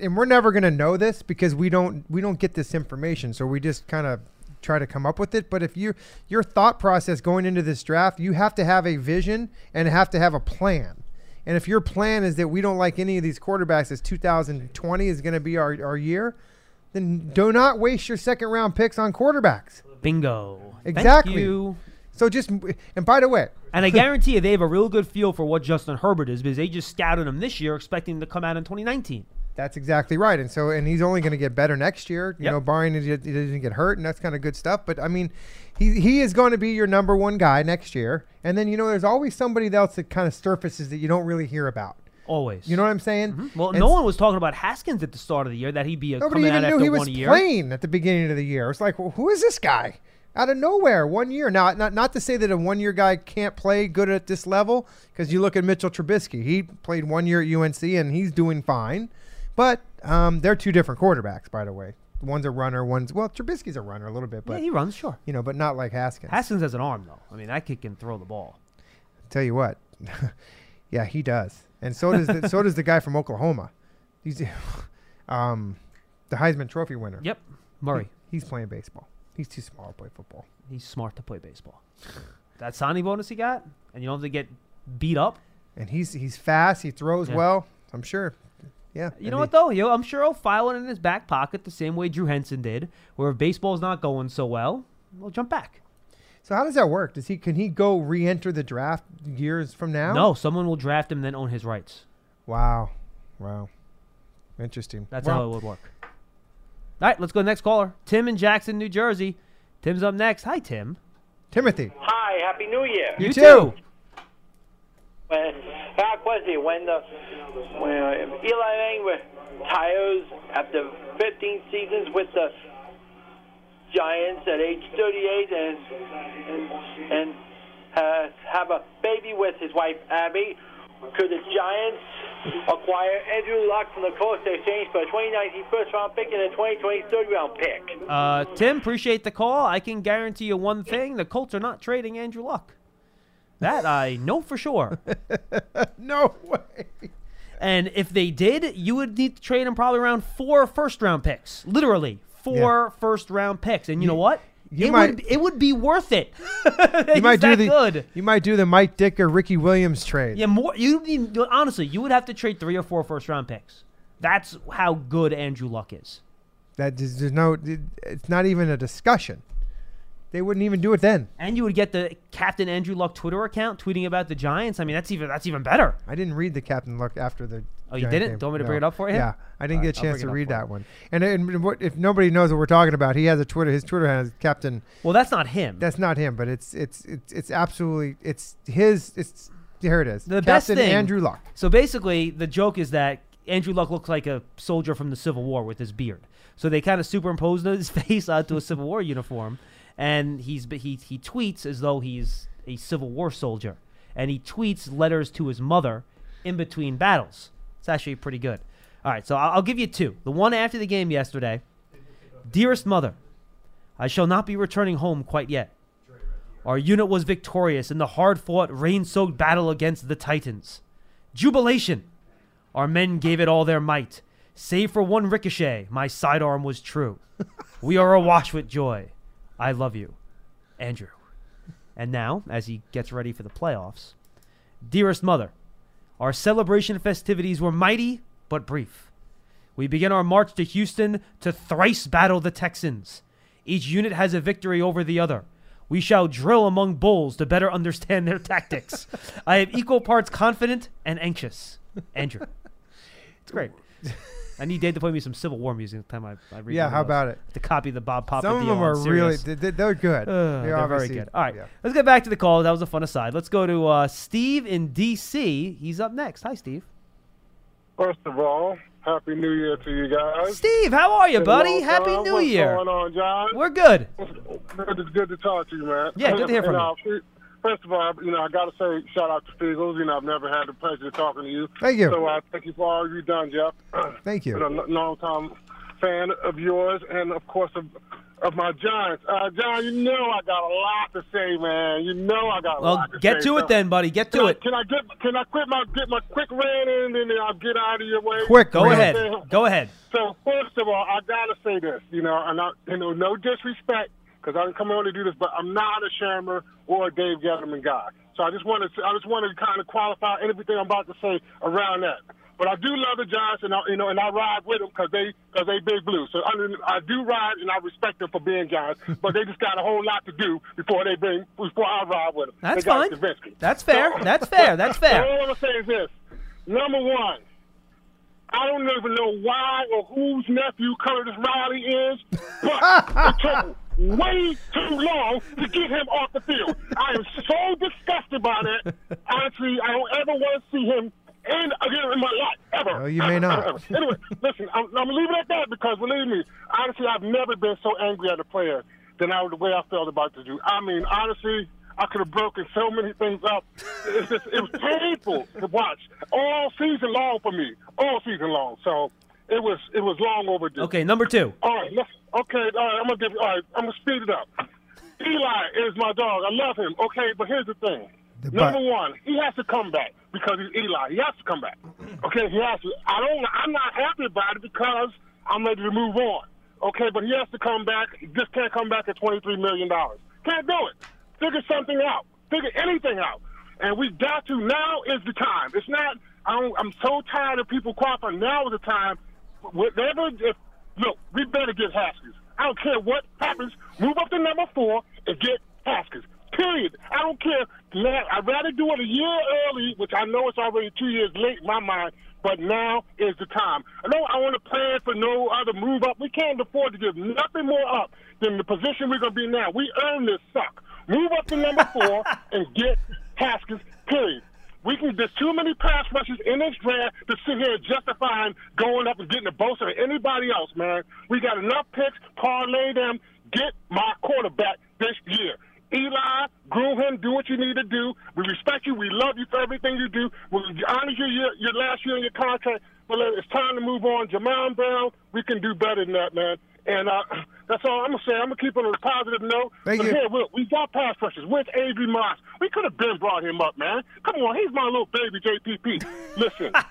and we're never going to know this because we don't we don't get this information so we just kind of try to come up with it but if you your thought process going into this draft you have to have a vision and have to have a plan and if your plan is that we don't like any of these quarterbacks as 2020 is going to be our, our year then do not waste your second round picks on quarterbacks Bingo. Thank Exactly. you. so just and by the way And I guarantee you, they have a real good feel for what Justin Herbert is because they just scouted him this year, expecting him to come out in 2019. That's exactly right. And so, and he's only going to get better next year, you Yep. know, barring he, doesn't get hurt, and that's kind of good stuff. But I mean, he he is going to be your number one guy next year. And then you know, there's always somebody else that kind of surfaces that you don't really hear about. Always. You know what I'm saying? Mm-hmm. Well, And no one was talking about Haskins at the start of the year that he'd be a, Nobody coming out even knew after he was year. playing at the beginning of the year. It's like, well, who is this guy? Out of nowhere, one year. Now, not not to say that a one year guy can't play good at this level, because you look at Mitchell Trubisky. He played one year at UNC and he's doing fine. But um, they're two different quarterbacks, by the way. One's a runner, one's well, Trubisky's a runner a little bit, but yeah, he runs, sure. you know, but not like Haskins. Haskins has an arm, though. I mean, that kid can throw the ball. Tell you what, [laughs] yeah, he does, and so does the, so does the guy from Oklahoma. He's [laughs] um, the Heisman Trophy winner. Yep. Murray. He's playing baseball. He's too small to play football. He's smart to play baseball. That signing bonus he got, and you don't have to get beat up. and he's he's fast. He throws Yeah. well. I'm sure. Yeah. You know he- what though? Yo, I'm sure he'll file it in his back pocket the same way Drew Henson did, where if baseball's not going so well, we'll jump back. So how does that work? Does he can he go re-enter the draft years from now? No, someone will draft him and then own his rights. Wow. Wow. Interesting. That's Well, how it would work. All right, let's go to the next caller. Tim in Jackson, New Jersey. Tim's up next. Hi, Tim. Timothy. Hi, Happy New Year. You You too. too. When, back was it when the when uh, Eli Manning retires after 15 seasons with the Giants at age 38 and and, and have a baby with his wife Abby? Could the Giants acquire Andrew Luck from the Colts Exchange for a 2019 first round pick and a 2020 third round pick? Uh, Tim, appreciate the call. I can guarantee you one thing: the Colts are not trading Andrew Luck. That I know for sure. [laughs] No way. And if they did, you would need to trade him probably around four first round picks. Literally, four first round picks. And you, know what? you it might- would it would be worth it. [laughs] You might do the good. you might do the Mike Ditka Ricky Williams trade. Yeah, more. You need honestly, you would have to trade three or four first round picks. That's how good Andrew Luck is. That is, there's no. It's not even a discussion. They wouldn't even do it then. And you would get the Captain Andrew Luck Twitter account tweeting about the Giants. I mean, that's even that's even better. I didn't read the captain Luck after the. Oh, you didn't? game. Don't want me to No. bring it up for you? Yeah, I didn't All get right, chance to read that one. And, and what, if nobody knows what we're talking about, he has a Twitter. His Twitter has Captain. Well, that's not him. That's not him, but it's it's it's it's absolutely it's his. It's here it is. The best Captain thing- Andrew Luck. So basically, the joke is that Andrew Luck looks like a soldier from the Civil War with his beard. So they kind of superimposed his [laughs] face onto a Civil War uniform, and he's he he tweets as though he's a Civil War soldier, and he tweets letters to his mother in between battles. It's actually pretty good. All right, so I'll, I'll give you two. The one after the game yesterday, dearest mother, I shall not be returning home quite yet. Our unit was victorious in the hard fought, rain soaked battle against the Titans. Jubilation! Our men gave it all their might. Save for one ricochet, my sidearm was true. [laughs] we are awash with joy. I love you, Andrew. And now, as he gets ready for the playoffs, dearest mother, our celebration festivities were mighty but brief. We begin our march to Houston to thrice battle the Texans. Each unit has a victory over the other. We shall drill among bulls to better understand their tactics. [laughs] I am equal parts confident and anxious. Andrew. It's great. [laughs] I need Dave to play me some Civil War music next time I, I read Yeah, how those. about it? To copy the Bob Papa Some of them are really they, they- they're good. Uh, They're they're very good. All right, yeah. let's get back to the call. That was a fun aside. Let's go to uh, Steve in D.C. He's up next. Hi, Steve. First of all, Happy New Year to you guys. Steve, how are you, buddy? long Happy time. New What's Year. What's going on, John? We're good. Good, it's good to talk to you, man. Yeah, good to hear from And, uh, First of all, you know, I got to say shout out to Feagles. You know, I've never had the pleasure of talking to you. Thank you. So I thank you for all you've done, Jeff. [clears throat] Thank you. Been a long time fan of yours and, of course, of, of my Giants. Uh, John, you know I got a lot to say, man. You know I got a Well, lot to get say. to it So- then, buddy. Get Can to I, it. can I get can I quit my get my quick rant in and then I'll get out of your way? Quick Go ahead. Go ahead. So first of all, I gotta say this, you know, and I, you know, no disrespect, because I didn't come on to do this, but I'm not a Shurmur or a Dave Gettleman guy. So I just wanted to, I just wanted to kind of qualify everything I'm about to say around that. But I do love the Giants, and I, you know, and I ride with them because they, because they big blue. So I, I do ride, and I respect them for being Giants. [laughs] but they just got a whole lot to do before they bring, before I ride with them. That's they fine. That's fair. So- That's fair. That's [laughs] fair. All I'm gonna say is this: number one, I don't even know why or whose nephew Curtis Riley is, but [laughs] it took way too long to get him off the field. I am so disgusted by that. Honestly, I don't ever want to see him in again in my life ever. You may not. anyway, listen, I'm, I'm gonna leave it at that because believe me, honestly, I've never been so angry at a player than I the way I felt about the dude. I mean, honestly. I could have broken so many things up. It's just, it was painful to watch all season long for me, all season long. So it was it was long overdue. Okay, number two. All right, okay, all right. I'm gonna give. All right, I'm gonna speed it up. Eli is my dog. I love him. Okay, but here's the thing. The Number but- one, he has to come back because he's Eli. He has to come back. Okay, he has to. I don't. I'm not happy about it because I'm ready to move on. Okay, but he has to come back. He just can't come back at 23 million dollars. Can't do it. Figure something out. Figure anything out. And we got to. Now is the time. It's not. I don't, I'm so tired of people qualifying. Now is the time. Whatever. If look, we better get Haskins. I don't care what happens. Move up to number four and get Haskins. Period. I don't care. I'd rather do it a year early, which I know it's already two years late in my mind, but now is the time. I know I want to plan for no other move up. We can't afford to give nothing more up than the position we're going to be now. We earn this suck. Move up to number four [laughs] and get Haskins, period. We can. There's too many pass rushes in this draft to sit here justifying going up and getting a Bosa or anybody else, man. We got enough picks. Parlay them. Get my quarterback this year. Eli, groom him, do what you need to do. We respect you. We love you for everything you do. We honor you your, your last year in your contract. But it's time to move on. Jamon Brown, we can do better than that, man. And uh, that's all I'm gonna say. I'm gonna keep on a positive note. Thank but you. here, we, we got pass rushers. Where's Avery Moss? We could have been brought him up, man. Come on, he's my little baby JPP. [laughs] Listen. [laughs]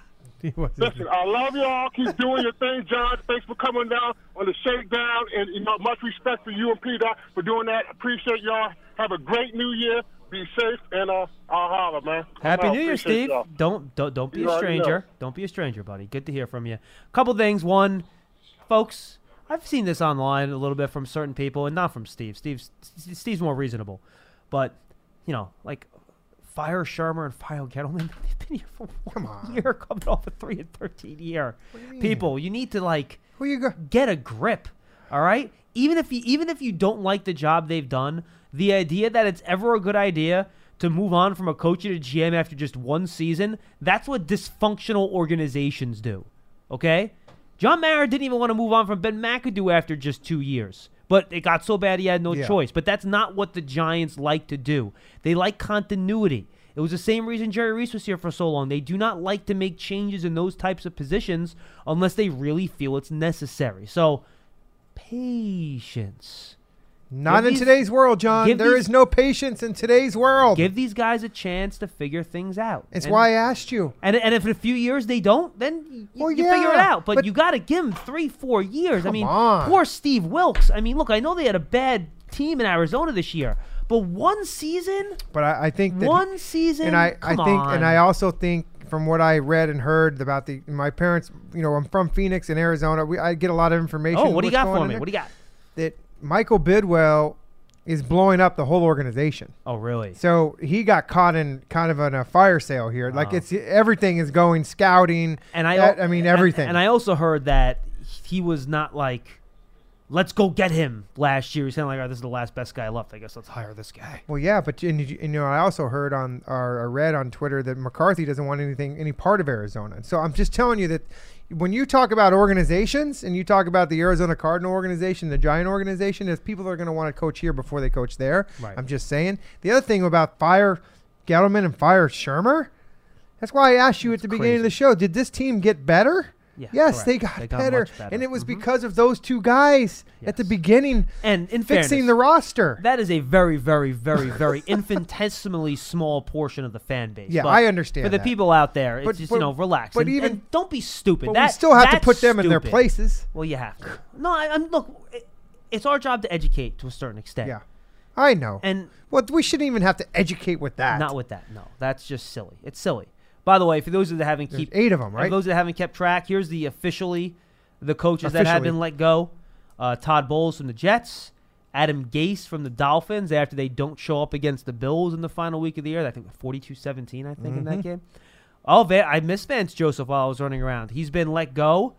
Listen, I love y'all. Keep doing your thing, John. Thanks for coming down on the shakedown, and you know, much respect for you and Peter for doing that. Appreciate y'all. Have a great New Year. Be safe, and uh, I'll holler, man. I'm Happy. New Year, Steve. y'all. Don't don't don't be You a stranger. Don't be a stranger, buddy. Good to hear from you. Couple things. One, folks, I've seen this online a little bit from certain people, and not from Steve. Steve's Steve's more reasonable, but you know, like fire Shurmur and fire Gettleman. [laughs] They've been here for one Come on. year, coming off a three and thirteen year. People, you need to like Who you go? get a grip. All right. Even if you even if you don't like the job they've done, the idea that it's ever a good idea to move on from a coach to a GM after just one season, that's what dysfunctional organizations do. Okay? John Mara didn't even want to move on from Ben McAdoo after just two years. But it got so bad he had no Yeah. choice. But that's not what the Giants like to do. They like continuity. It was the same reason Jerry Reese was here for so long. They do not like to make changes in those types of positions unless they really feel it's necessary. So, patience. Not Give in these- today's world, John. There is these- no patience in today's world. Give these guys a chance to figure things out. it's And- why I asked you. And, and if in a few years they don't, then you, Well, you figure it out. But, but- you got to give them three, four years. I mean, on. poor Steve Wilks. I mean, look, I know they had a bad team in Arizona this year, but one season, But I, I think that one season, and I, I think on. and I also think from what I read and heard about the my parents, you know, I'm from Phoenix in Arizona. We, I get a lot of information. oh, what do you got for me? What do you got? That Michael Bidwill is blowing up the whole organization. Oh, really? So he got caught in kind of in a fire sale here. Like Oh. it's everything is going scouting. And I, uh, I mean everything. And, I also heard that he was not like, let's go get him last year. He's saying like, oh, this is the last best guy left. I guess let's hire this guy. Well, yeah, but and, you you know, I also heard on or I read on Twitter that McCarthy doesn't want anything any part of Arizona. So I'm just telling you that when you talk about organizations and you talk about the Arizona Cardinal organization, the Giant organization, there's people that are going to want to coach here before they coach there. Right. I'm just saying. The other thing about fire Gettleman and fire Shurmur, that's why I asked you at the beginning of the show, did this team get better? Yeah, yes, correct. they got, They got better, better. and it was Mhm. because of those two guys at the beginning And in fixing fairness, the roster. That is a very, very, very, very [laughs] infinitesimally small portion of the fan base. Yeah, But I understand For the that. people out there, it's But- just but- you know, relax. but and, even- and don't be stupid. but that, we still have to put them in their places. Well, you have to. No, I, I'm look. It, it's our job to educate to a certain extent. Yeah, I know. And well, we shouldn't even have to educate with that. not with that. No, that's just silly. It's silly. By the way, for those that haven't There's keep eight of them, For right? those that haven't kept track, here's the officially the coaches that have been let go. Uh, Todd Bowles from the Jets, Adam Gase from the Dolphins after they don't show up against the Bills in the final week of the year. I think 42-17, I think, in Mm-hmm. that game. Oh, I missed Vance Joseph while I was running around. He's been let go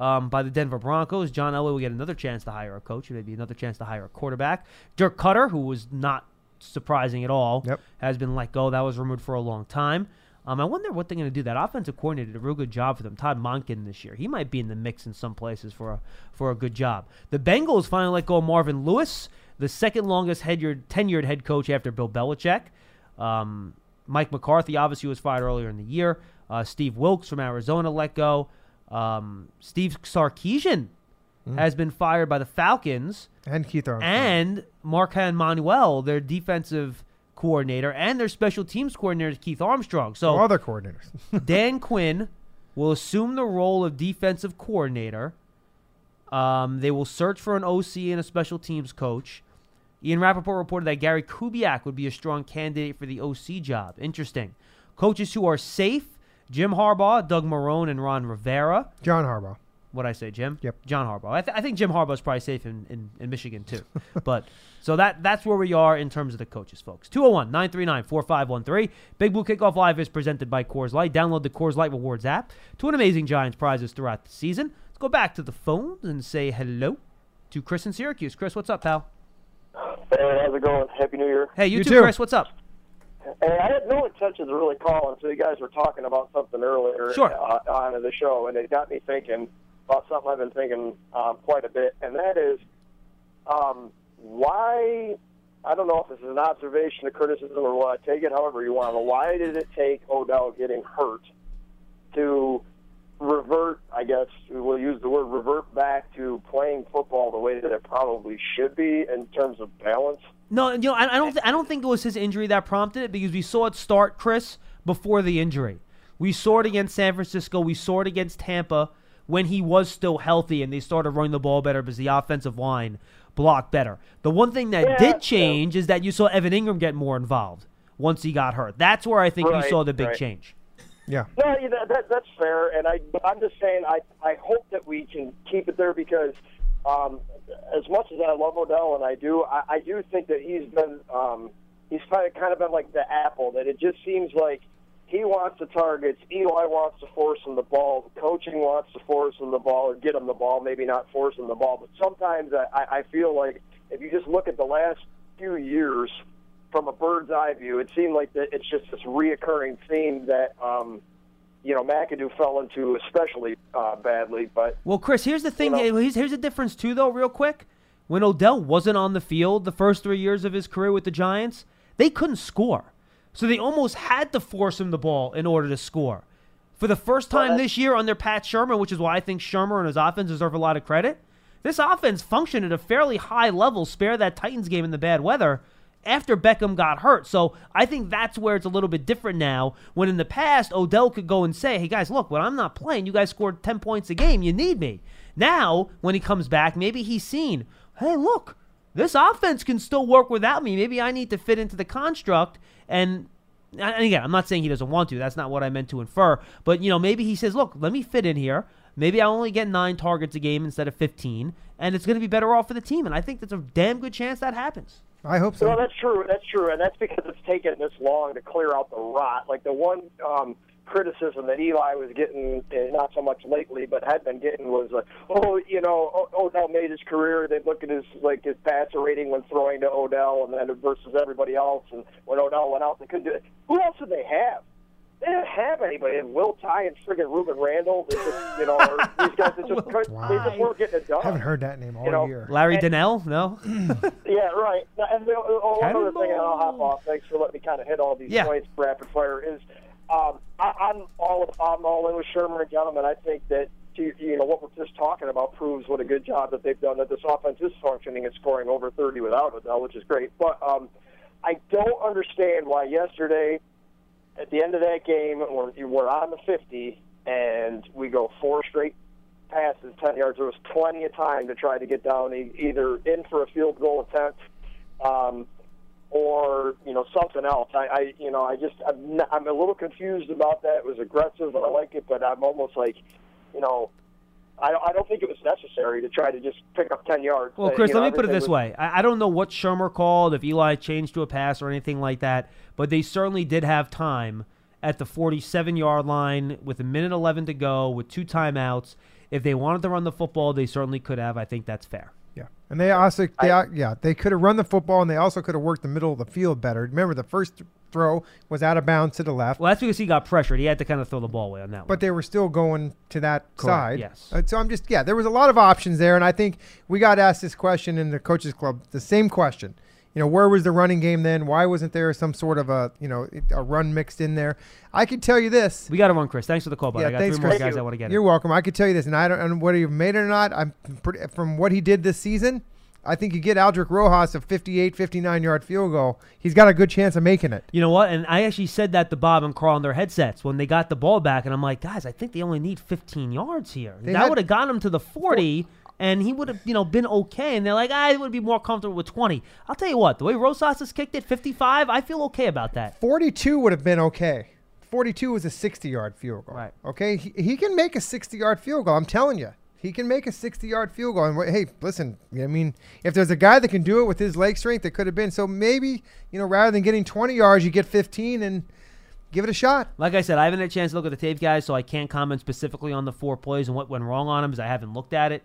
um, by the Denver Broncos. John Elway will get another chance to hire a coach, maybe another chance to hire a quarterback. Dirk Koetter, who was not surprising at all, Yep. has been let go. That was rumored for a long time. Um, I wonder what they're going to do. That offensive coordinator did a real good job for them. Todd Monken this year. He might be in the mix in some places for a for a good job. The Bengals finally let go of Marvin Lewis, the second longest head tenured head coach after Bill Belichick. Um, Mike McCarthy obviously was fired earlier in the year. Uh, Steve Wilks from Arizona let go. Um, Steve Sarkisian has been fired by the Falcons and Keith Armstrong. and Marquand Manuel, their defensive coordinator, and their special teams coordinator, Keith Armstrong. So other coordinators. [laughs] Dan Quinn will assume the role of defensive coordinator. Um, they will search for an OC and a special teams coach. Ian Rapoport reported that Gary Kubiak would be a strong candidate for the OC job. Interesting. Coaches who are safe Jim Harbaugh, Doug Marone, and Ron Rivera. John Harbaugh. What I say, Jim? Yep. John Harbaugh. I, th- I think Jim Harbaugh's probably safe in, in, in Michigan too. [laughs] but so that that's where we are in terms of the coaches, folks. 201-939-4513. Big Blue Kickoff Live is presented by Coors Light. Download the Coors Light Rewards app to win amazing Giants prizes throughout the season. Let's go back to the phones and say hello to Chris in Syracuse. Chris, what's up, pal? Hey, how's it going? Happy New Year. Hey, you, You too, too. Chris. What's up? Hey, I had no intentions of really calling, so you guys were talking about something earlier Sure. uh, on the show, and it got me thinking about something I've been thinking um, quite a bit, and that is um, why. I don't know if this is an observation, a criticism, or what. Take it however you want. Why did it take Odell getting hurt to revert? I guess we'll use the word revert back to playing football the way that it probably should be in terms of balance. No, you know, I, I don't. Th- I don't think it was his injury that prompted it because we saw it start, Chris, before the injury. We saw it against San Francisco. We saw it against Tampa when he was still healthy and they started running the ball better because the offensive line blocked better. The one thing that Yeah, did change is that you saw Evan Engram get more involved once he got hurt. That's where I think you saw the big right. change. Yeah. No, yeah, that, that, that's fair, and I, I'm just saying, I, I hope that we can keep it there because, um, as much as I love Odell, and I do, I, I do think that he's been, um, he's kind of, kind of been like the apple. That it just seems like he wants the targets, Eli wants to force him the ball, the coaching wants to force him the ball or get him the ball, maybe not force him the ball, but sometimes I, I feel like if you just look at the last few years from a bird's eye view, it seemed like that it's just this reoccurring theme that um, you know McAdoo fell into especially uh, badly. But Well, Chris, here's the thing. You know- here's, here's the difference too, though, real quick. When Odell wasn't on the field the first three years of his career with the Giants, they couldn't score, so they almost had to force him the ball in order to score. For the first time this year under Pat Shurmur, which is why I think Shurmur and his offense deserve a lot of credit. This offense functioned at a fairly high level. Spare that Titans game in the bad weather after Beckham got hurt. So I think that's where it's a little bit different now. When in the past, Odell could go and say, hey guys, look, when I'm not playing, you guys scored 10 points a game. You need me. Now, when he comes back, maybe he's seen, hey, look, this offense can still work without me. Maybe I need to fit into the construct. And, and again, I'm not saying he doesn't want to. That's not what I meant to infer. But, you know, maybe he says, look, let me fit in here. Maybe I only get nine targets a game instead of 15, and it's going to be better off for the team. And I think there's a damn good chance that happens. I hope so. No, that's true. That's true, and that's because it's taken this long to clear out the rot. Like the one um, criticism that Eli was getting, uh, not so much lately, but had been getting was, like, oh, you know, O- Odell made his career. They look at his like his passer rating when throwing to Odell, and then versus everybody else. And when Odell went out, they couldn't do it. Who else did they have? They didn't have anybody. They had Will Tye and friggin' Rueben Randle. They just, you know, [laughs] these guys that just couldn't, they just weren't getting it done. I haven't heard that name all You know, year. Larry And- Donnell? No? [clears throat] Yeah, right. And the, oh, one other thing, and I'll hop off. Thanks for letting me kind of hit all these Yeah. points rapid fire. Is um, I, I'm all I'm all in with Shurmur and Gettleman. I think that you you know what we're just talking about proves what a good job that they've done. That this offense is functioning and scoring over 30 without Odell, which is great. But um, I don't understand why yesterday, at the end of that game, you were on the 50 and we go four straight passes, 10 yards. There was plenty of time to try to get down either in for a field goal attempt um, or, you know, something else. I, I you know, I just, I'm, not, I'm a little confused about that. It was aggressive. I like it, but I'm almost like, you know, I, I don't think it was necessary to try to just pick up 10 yards. Well, Uh, Chris, you know, let me put it this was- way. I, I don't know what Shurmur called, if Eli changed to a pass or anything like that, but they certainly did have time at the 47 yard line with a minute 11 to go with two timeouts. If they wanted to run the football, they certainly could have. I think that's fair. Yeah, and they also they uh, yeah they could have run the football and they also could have worked the middle of the field better. Remember the first throw was out of bounds to the left, Well, that's because he got pressured. He had to kind of throw the ball away on that one. but they were still going to that Correct, side. yes. Uh, so I'm just yeah, there was a lot of options there, and I think we got asked this question in the coaches club, the same question. You know, where was the running game then? Why wasn't there some sort of a you know a run mixed in there? I can tell you this. we got to run, Chris. Thanks for the call, bud. Yeah, I got thanks, three more Chris. guys I want to get You're in. welcome. I could tell you this, and I don't know whether you've made it or not. I'm pretty, from what he did this season. I think you get Aldrick Rosas a 58, 59 yard field goal. He's got a good chance of making it. You know what? And I actually said that to Bob and Carl on their headsets when they got the ball back, and I'm like, guys, I think they only need 15 yards here. They that would have gotten them to the 40, and he would have, you know, been okay. And they're like, ah, I would be more comfortable with 20. I'll tell you what, the way Rosas has kicked it, 55, I feel okay about that. 42 would have been okay. 42 was a 60 yard field goal. Right. Okay. He, he can make a 60 yard field goal. I'm telling you. He can make a 60-yard field goal. And hey, listen, I mean, if there's a guy that can do it with his leg strength, it could have been. So maybe you know, rather than getting 20 yards, you get 15 and give it a shot. Like I said, I haven't had a chance to look at the tape, guys, so I can't comment specifically on the four plays and what went wrong on them because I haven't looked at it.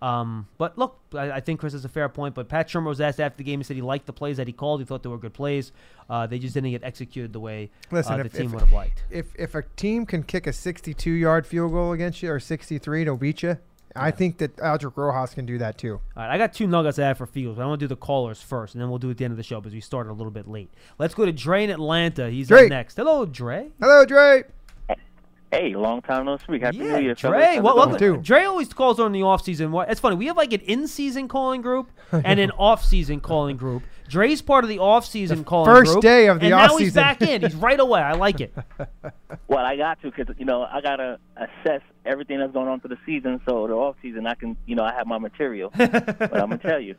Um, but look, I, I think Chris has a fair point. But Pat Shurmur was asked after the game. He said he liked the plays that he called. He thought they were good plays. Uh, they just didn't get executed the way Listen, uh, the if- team would have liked. If if a team can kick a 62-yard field goal against you or 63 to beat you, I think that Aldrick Rosas can do that too. All right, I got two nuggets I have for Fields, but I want to do the callers first, and then we'll do it at the end of the show because we started a little bit late. Let's go to Dre in Atlanta. He's Dre. next. Hello, Dre. Hello, Dre. Hey, long time no speak. Happy Yeah, New Year, Dre. fellas. Well, welcome. Too. Dre always calls on the offseason. What- It's funny. We have like an in-season calling group [laughs] and an off-season calling group. Dre's part of the off-season calling first group. day of the off and now he's back in. He's right away. I like it. [laughs] Well, I got to because you know I gotta assess everything that's going on for the season. So the off season, I can you know I have my material. [laughs] but I'm gonna tell you.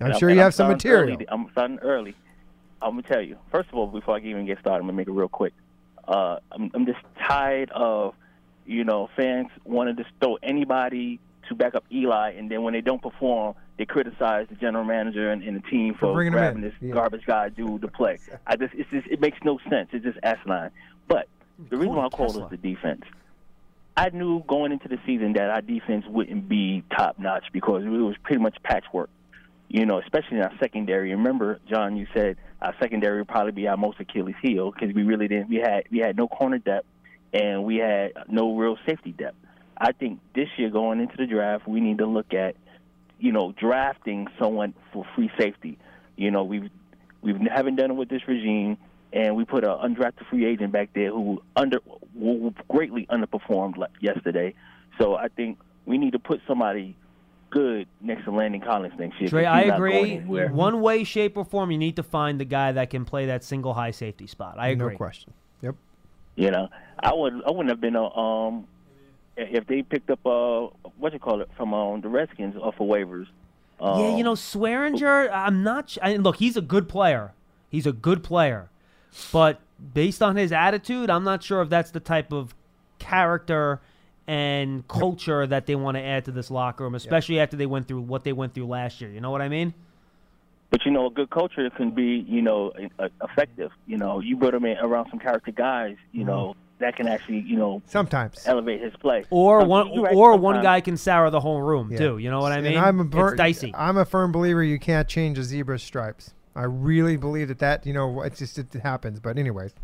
I'm and sure and you have some starting material. Early. I'm starting early. I'm gonna tell you. First of all, before I even get started, I'm gonna make it real quick. Uh, I'm, I'm just tired of you know fans wanting to throw anybody to back up Eli, and then when they don't perform, they criticize the general manager and, and the team For for, grabbing this Yeah. garbage guy dude to play. [laughs] I just it's just it makes no sense. It's just asinine. But the reason why I called this the defense. I knew going into the season that our defense wouldn't be top notch because it was pretty much patchwork. You know, especially in our secondary. Remember, John, you said our secondary would probably be our most Achilles heel because we really didn't. We had we had no corner depth and we had no real safety depth. I think this year going into the draft, we need to look at, you know, drafting someone for free safety. You know, we've we haven't done it with this regime, and we put an undrafted free agent back there who under who greatly underperformed yesterday. So I think we need to put somebody good next to Landon Collins next year. 'cause Dre, I agree. One way, shape, or form, you need to find the guy that can play that single high safety spot. I agree. No question. Yep. You know, I would I wouldn't have been a um if they picked up uh what you call it from um the Redskins off of waivers. Um, Yeah, you know, Swearinger, I'm not. sh- I, look, he's a good player. He's a good player, but based on his attitude, I'm not sure if that's the type of character and culture that they want to add to this locker room, especially after they went through what they went through last year. You know what I mean? But you know, a good culture can be, you know, e- effective. You know, you put him in around some character guys, you know, that can actually, you know, Sometimes. elevate his play. Or Some- one, you're right, or one guy can sour the whole room Yeah. too. You know what I And mean? I'm a ver- it's dicey. I'm a firm believer you can't change a zebra's stripes. I really believe that that you know it just it happens. But anyways,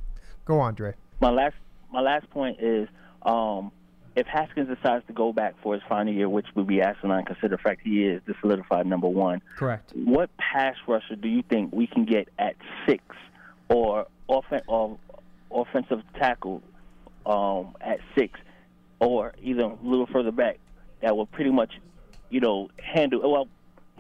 go on, Dre. My last, my last point is, um, if Haskins decides to go back for his final year, which would be asinine, consider the fact he is the solidified number one. Correct. What pass rusher do you think we can get at six, or offen- or offensive tackle um, at six, or even a little further back that will pretty much, you know, handle well,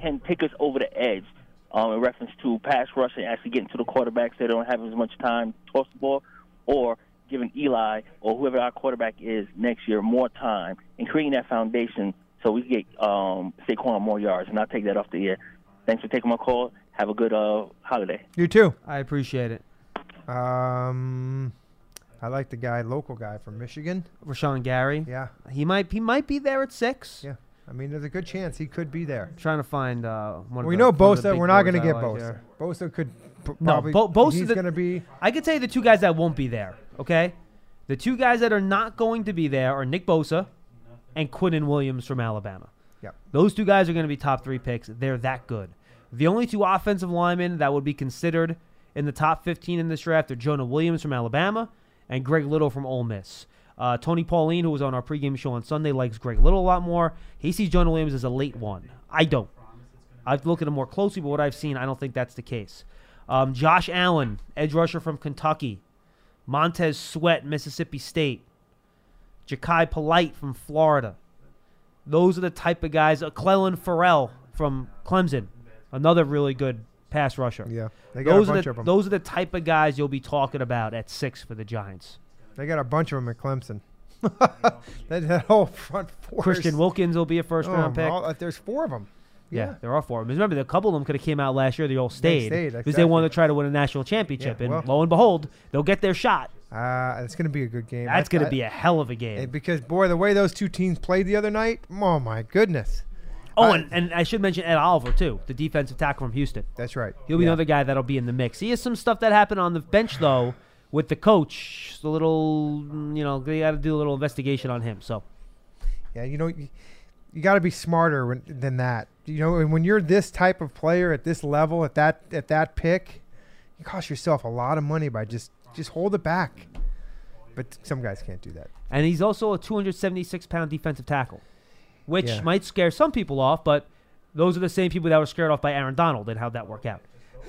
and take us over the edge um, in reference to pass rush and actually getting to the quarterbacks so they don't have as much time to toss the ball, or giving Eli or whoever our quarterback is next year more time and creating that foundation so we can get um, Saquon more yards. And I'll take that off the air. Thanks for taking my call. Have a good uh, holiday. You too. I appreciate it. Um, I like the guy, local guy from Michigan. Rashan Gary. Yeah, He might he might be there at six. yeah. I mean, there's a good chance he could be there. trying to find uh, one. We of know the, one of the Bosa. big We're not going to get like Bosa. here. Bosa could p- No, probably. Bo- Bosa's going to be. I could tell you the two guys that won't be there. Okay, the two guys that are not going to be there are Nick Bosa and Quinnen Williams from Alabama. Yep. Those two guys are going to be top three picks. They're that good. The only two offensive linemen that would be considered in the top 15 in this draft are Jonah Williams from Alabama and Greg Little from Ole Miss. Uh, Tony Pauline, who was on our pregame show on Sunday, likes Greg Little a lot more. He sees Jonah Williams as a late one. I don't. I've looked at him more closely, but what I've seen, I don't think that's the case. Um, Josh Allen, edge rusher from Kentucky. Montez Sweat, Mississippi State. Jachai Polite from Florida. Those are the type of guys. Uh, Clelin Ferrell from Clemson, another really good pass rusher. Yeah, they got Those a are bunch the of them. those are the type of guys you'll be talking about at six for the Giants. They got a bunch of them at Clemson. [laughs] that, that whole front four. Christian Wilkins will be a first oh, round pick. all- uh, there's four of them. Yeah, Yeah. there are four. Because remember, a couple of them could have came out last year. They all stayed because they wanted to try to win a national championship. Yeah, and well- lo and behold, they'll get their shot. Uh, it's going to be a good game. That's going to be a hell of a game. because boy, the way those two teams played the other night, oh my goodness. oh, and, and I should mention Ed Oliver too, the defensive tackle from Houston. That's right. He'll be Yeah. another guy that'll be in the mix. He has some stuff that happened on the bench though with the coach. A little, you know, they got to do a little investigation on him. So Yeah, you know, you, got to be smarter when, than that. You know, and when you're this type of player at this level, at that at that pick, you cost yourself a lot of money by just just hold it back. But some guys can't do that. And he's also a 276 pound defensive tackle, which Yeah. might scare some people off, but those are the same people that were scared off by Aaron Donald and how'd that work out.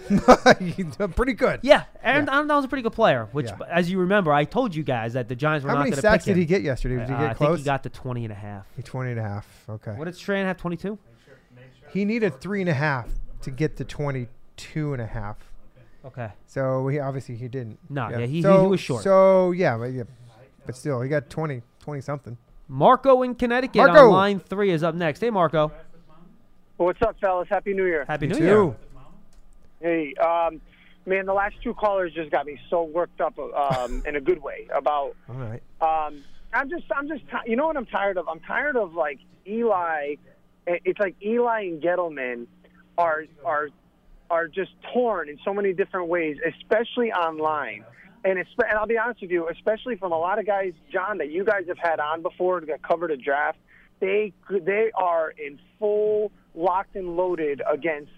[laughs] Pretty good. Yeah, Aaron Yeah. Aaron Donald's a pretty good player, which, Yeah. as you remember, I told you guys that the Giants were How not many going to pick How many sacks did he get yesterday? Did he Uh, get I close? think he got to 20 and a half. He 20 and a half. Okay. What did Strahan have, 22? He needed three and a half to get to 22 and a half. Okay. So he obviously he didn't. No, yeah, he- he- so, he was short. So yeah, but, yeah, but still, he got 20, 20 something. Marco in Connecticut Marco. on line three is up next. Hey, Marco. What's up, fellas? Happy New Year. Happy Me New too. Year. Hey, um, man, the last two callers just got me so worked up um, in a good way about. [laughs] All right. Um, I'm just, I'm just, you know what I'm tired of? I'm tired of like Eli. It's like Eli and Gettleman are are are just torn in so many different ways, especially online. And, and I'll be honest with you, especially from a lot of guys, John, that you guys have had on before that covered a draft, they they are in full locked and loaded against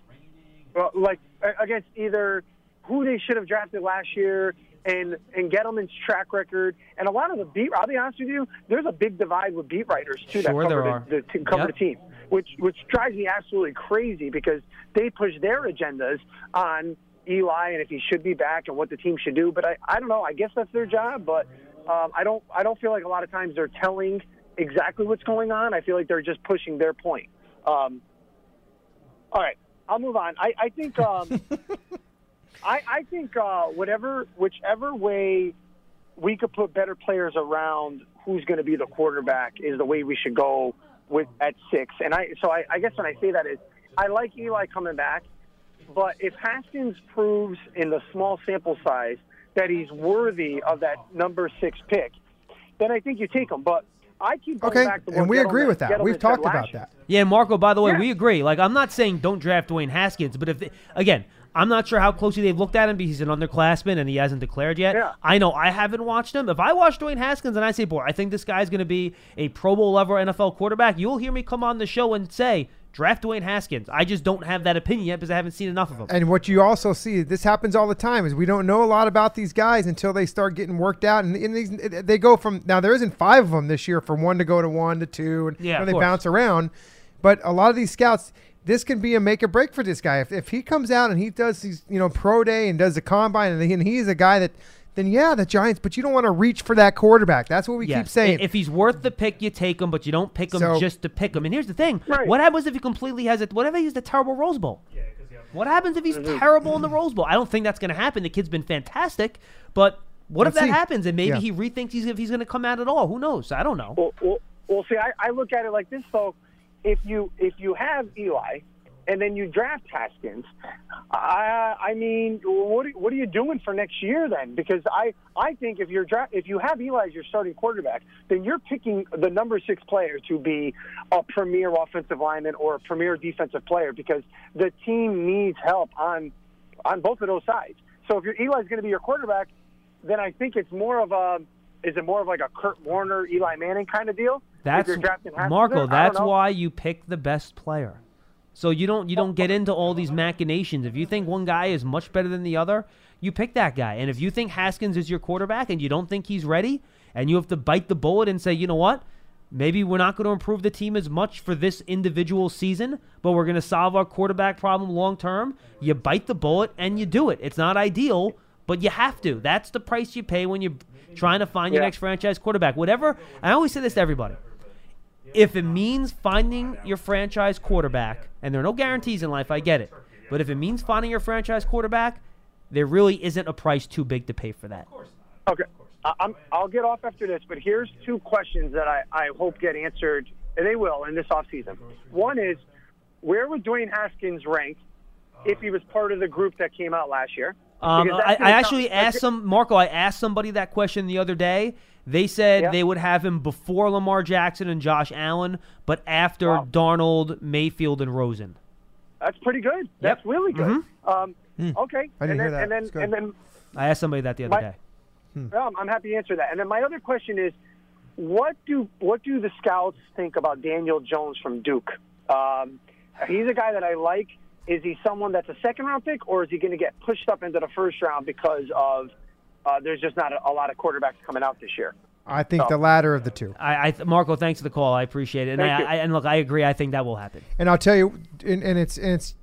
like against either who they should have drafted last year and and Gettleman's track record and a lot of the beat. I'll be honest with you, there's a big divide with beat writers too Sure that cover the, the cover Yep. the team, which which drives me absolutely crazy because they push their agendas on Eli and if he should be back and what the team should do. But I I don't know. I guess that's their job, but um, I don't I don't feel like a lot of times they're telling exactly what's going on. I feel like they're just pushing their point. Um, all right, I'll move on. I, I think um, [laughs] I, I think uh, whatever whichever way we could put better players around who's going to be the quarterback is the way we should go with at six. And I so I, I guess when I say that is I like Eli coming back, but if Haskins proves in the small sample size that he's worthy of that number six pick, then I think you take him. But I keep going Okay, back to and what we agree with that. Gettleman We've talked about that. Yeah, Marco. By the way, Yeah. we agree. Like, I'm not saying don't draft Dwayne Haskins, but if they, again, I'm not sure how closely they've looked at him because he's an underclassman and he hasn't declared yet. Yeah. I know I haven't watched him. If I watch Dwayne Haskins and I say, boy, I think this guy's going to be a Pro Bowl level NFL quarterback, you'll hear me come on the show and say, draft Dwayne Haskins. I just don't have that opinion yet because I haven't seen enough of him. And what you also see, this happens all the time, is we don't know a lot about these guys until they start getting worked out, and, and these, they go from now there isn't five of them this year from one to go to one to two, and Yeah, you know, they course. bounce around. But a lot of these scouts, this can be a make or break for this guy. If, if he comes out and he does these, you know, pro day and does the combine, and, he, and he's a guy that, then yeah, the Giants. But you don't want to reach for that quarterback. That's what we Yes. keep saying. If he's worth the pick, you take him, but you don't pick him So- just to pick him. And here's the thing: Right. what happens if he completely has it? What if he's the terrible Rose Bowl? What happens if he's mm-hmm. terrible in the Rose Bowl? I don't think that's going to happen. The kid's been fantastic, but what if Let's that see. happens and maybe Yeah. he rethinks he's, if he's going to come out at all? Who knows? I don't know. Well, well, well see, I, I look at it like this though. If you if you have Eli, and then you draft Haskins, I I mean, what are, what are you doing for next year then? Because I I think if you're dra- if you have Eli as your starting quarterback, then you're picking the number six player to be a premier offensive lineman or a premier defensive player because the team needs help on on both of those sides. So if your Eli's going to be your quarterback, then I think it's more of a is it more of like a Kurt Warner, Eli Manning kind of deal? That's you're drafting Haskins Marco. there? I don't That's why you pick the best player. So you don't you don't get into all these machinations. If you think one guy is much better than the other, you pick that guy. And if you think Haskins is your quarterback and you don't think he's ready, and you have to bite the bullet and say, you know what, maybe we're not going to improve the team as much for this individual season, but we're going to solve our quarterback problem long term. You bite the bullet and you do it. It's not ideal, but you have to. That's the price you pay when you're trying to find your Yeah. next franchise quarterback. Whatever. I always say this to everybody if it means finding your franchise quarterback, and there are no guarantees in life, I get it. But if it means finding your franchise quarterback, there really isn't a price too big to pay for that. Okay, I'm, I'll get off after this, but here's two questions that I, I hope get answered, and they will in this offseason. One is, where would Dwayne Haskins rank if he was part of the group that came out last year? Um, I, I actually asked some Marco. I asked somebody that question the other day. They said Yeah. they would have him before Lamar Jackson and Josh Allen, but after Wow. Darnold, Mayfield, and Rosen. That's pretty good. That's really good. Um, Hmm. Okay. I and didn't hear then, that. And then, That's and then I asked somebody that the other My- day. Um, I'm happy to answer that. And then my other question is, what do what do the scouts think about Daniel Jones from Duke? Um, he's a guy that I like. Is he someone that's a second round pick, or is he going to get pushed up into the first round because of uh, there's just not a, a lot of quarterbacks coming out this year? I think Oh. the latter of the two. I, I Marco, thanks for the call. I appreciate it. And, Thank I, you. I, and look, I agree. I think that will happen. And I'll tell you, and, and it's and it's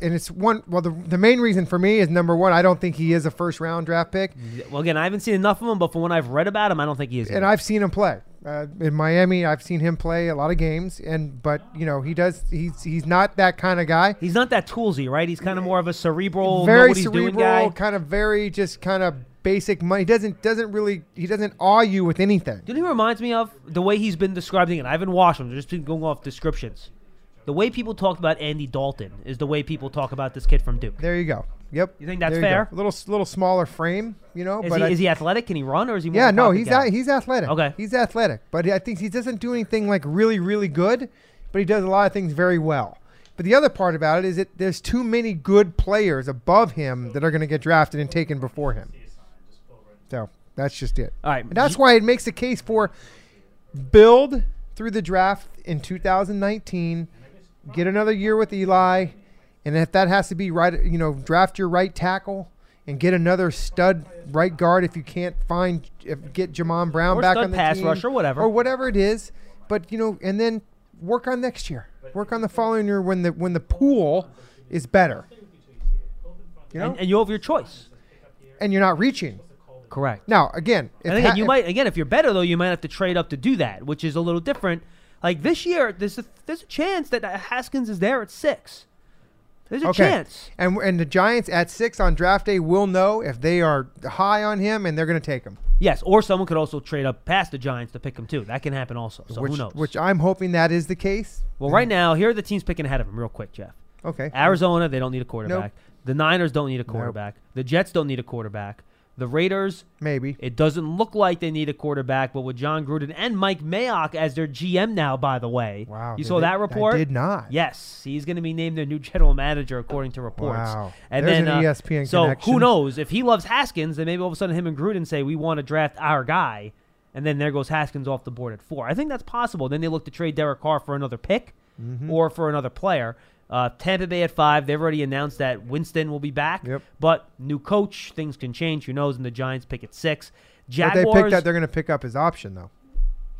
and it's one. Well, the the main reason for me is number one. I don't think he is a first round draft pick, Well, again, I haven't seen enough of him, but from what I've read about him, I don't think he is. and either. I've seen him play uh, in Miami. I've seen him play a lot of games, and but you know he does. He's he's not that kind of guy. He's not that toolsy, right? He's kind of more of a cerebral, know very what he's doing cerebral, guy. kind of very just kind of basic money. He doesn't doesn't really he doesn't awe you with anything. Do you know who he reminds me of? The way he's been describing it. I haven't watched him. Just been going off descriptions. The way people talked about Andy Dalton is the way people talk about this kid from Duke. There you go. Yep. You think that's you go. fair? A little little smaller frame, you know. Is but he, I- is he athletic? Can he run, or is he? More Yeah, no, he's a, he's athletic. Okay. he's athletic, but I think he doesn't do anything like really really good, but he does a lot of things very well. But the other part about it is that there's too many good players above him that are going to get drafted and taken before him. So that's just it. All right, And that's why it makes a case for build through the draft in 2019, get another year with Eli, and if that has to be right, you know, draft your right tackle and get another stud right guard if you can't find if get Jamon Brown Or back on the pass team rush or whatever. or whatever it is. But you know, and then work on next year. Work on the following year when the when the pool is better. You know, and, and you have your choice. and you're not reaching. Correct. Now, again, if And again, ha- you might again if you're better though, you might have to trade up to do that, which is a little different. Like this year, there's a, there's a chance that Haskins is there at six. There's a Okay. chance. And and the Giants at six on draft day will know if they are high on him and they're going to take him. Yes, or someone could also trade up past the Giants to pick him too. That can happen also. So which, who knows? Which I'm hoping that is the case. well, right now, here are the teams picking ahead of him, real quick, Jeff. Okay. Arizona, they don't need a quarterback. The Niners don't need a quarterback. The Jets don't need a quarterback. The Raiders, Maybe. it doesn't look like they need a quarterback, but with Jon Gruden and Mike Mayock as their GM now, by the way. Wow. You saw that report? I did not. Yes, he's going to be named their new general manager according to reports. Wow. And There's then an uh, ESPN So connection. who knows if he loves Haskins, then maybe all of a sudden him and Gruden say we want to draft our guy, and then there goes Haskins off the board at four. I think that's possible. Then they look to trade Derek Carr for another pick Mm-hmm. or for another player. Uh, Tampa Bay at five. They've already announced that Winston will be back. Yep. But new coach, things can change. Who knows? And the Giants pick at six. But Jaguars. they picked that they're going to pick up his option though.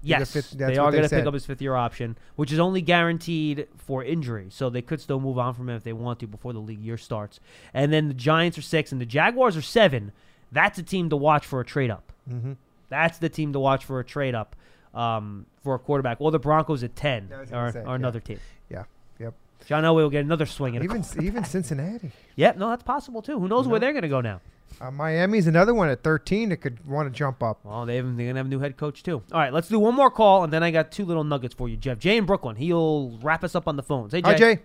Yes, fifth- they are going to pick up his fifth year option, which is only guaranteed for injury. So they could still move on from him if they want to before the league year starts. And then the Giants are six and the Jaguars are seven. That's a team to watch for a trade up. Mhm. That's the team to watch for a trade up um, for a quarterback. Well, the Broncos at 10 I are, say, are yeah. another team. Yeah. John Elway will get another swing at Even even Cincinnati. [laughs] Yep, no, that's possible too. Who knows where they're going to go now? Uh, Miami's another one at 13 that could want to jump up. Well, they they're going to have a new head coach too. All right, let's do one more call, and then I got two little nuggets for you, Jeff. Jay in Brooklyn. He'll wrap us up on the phones. Hey, Jay. Hi, Jay.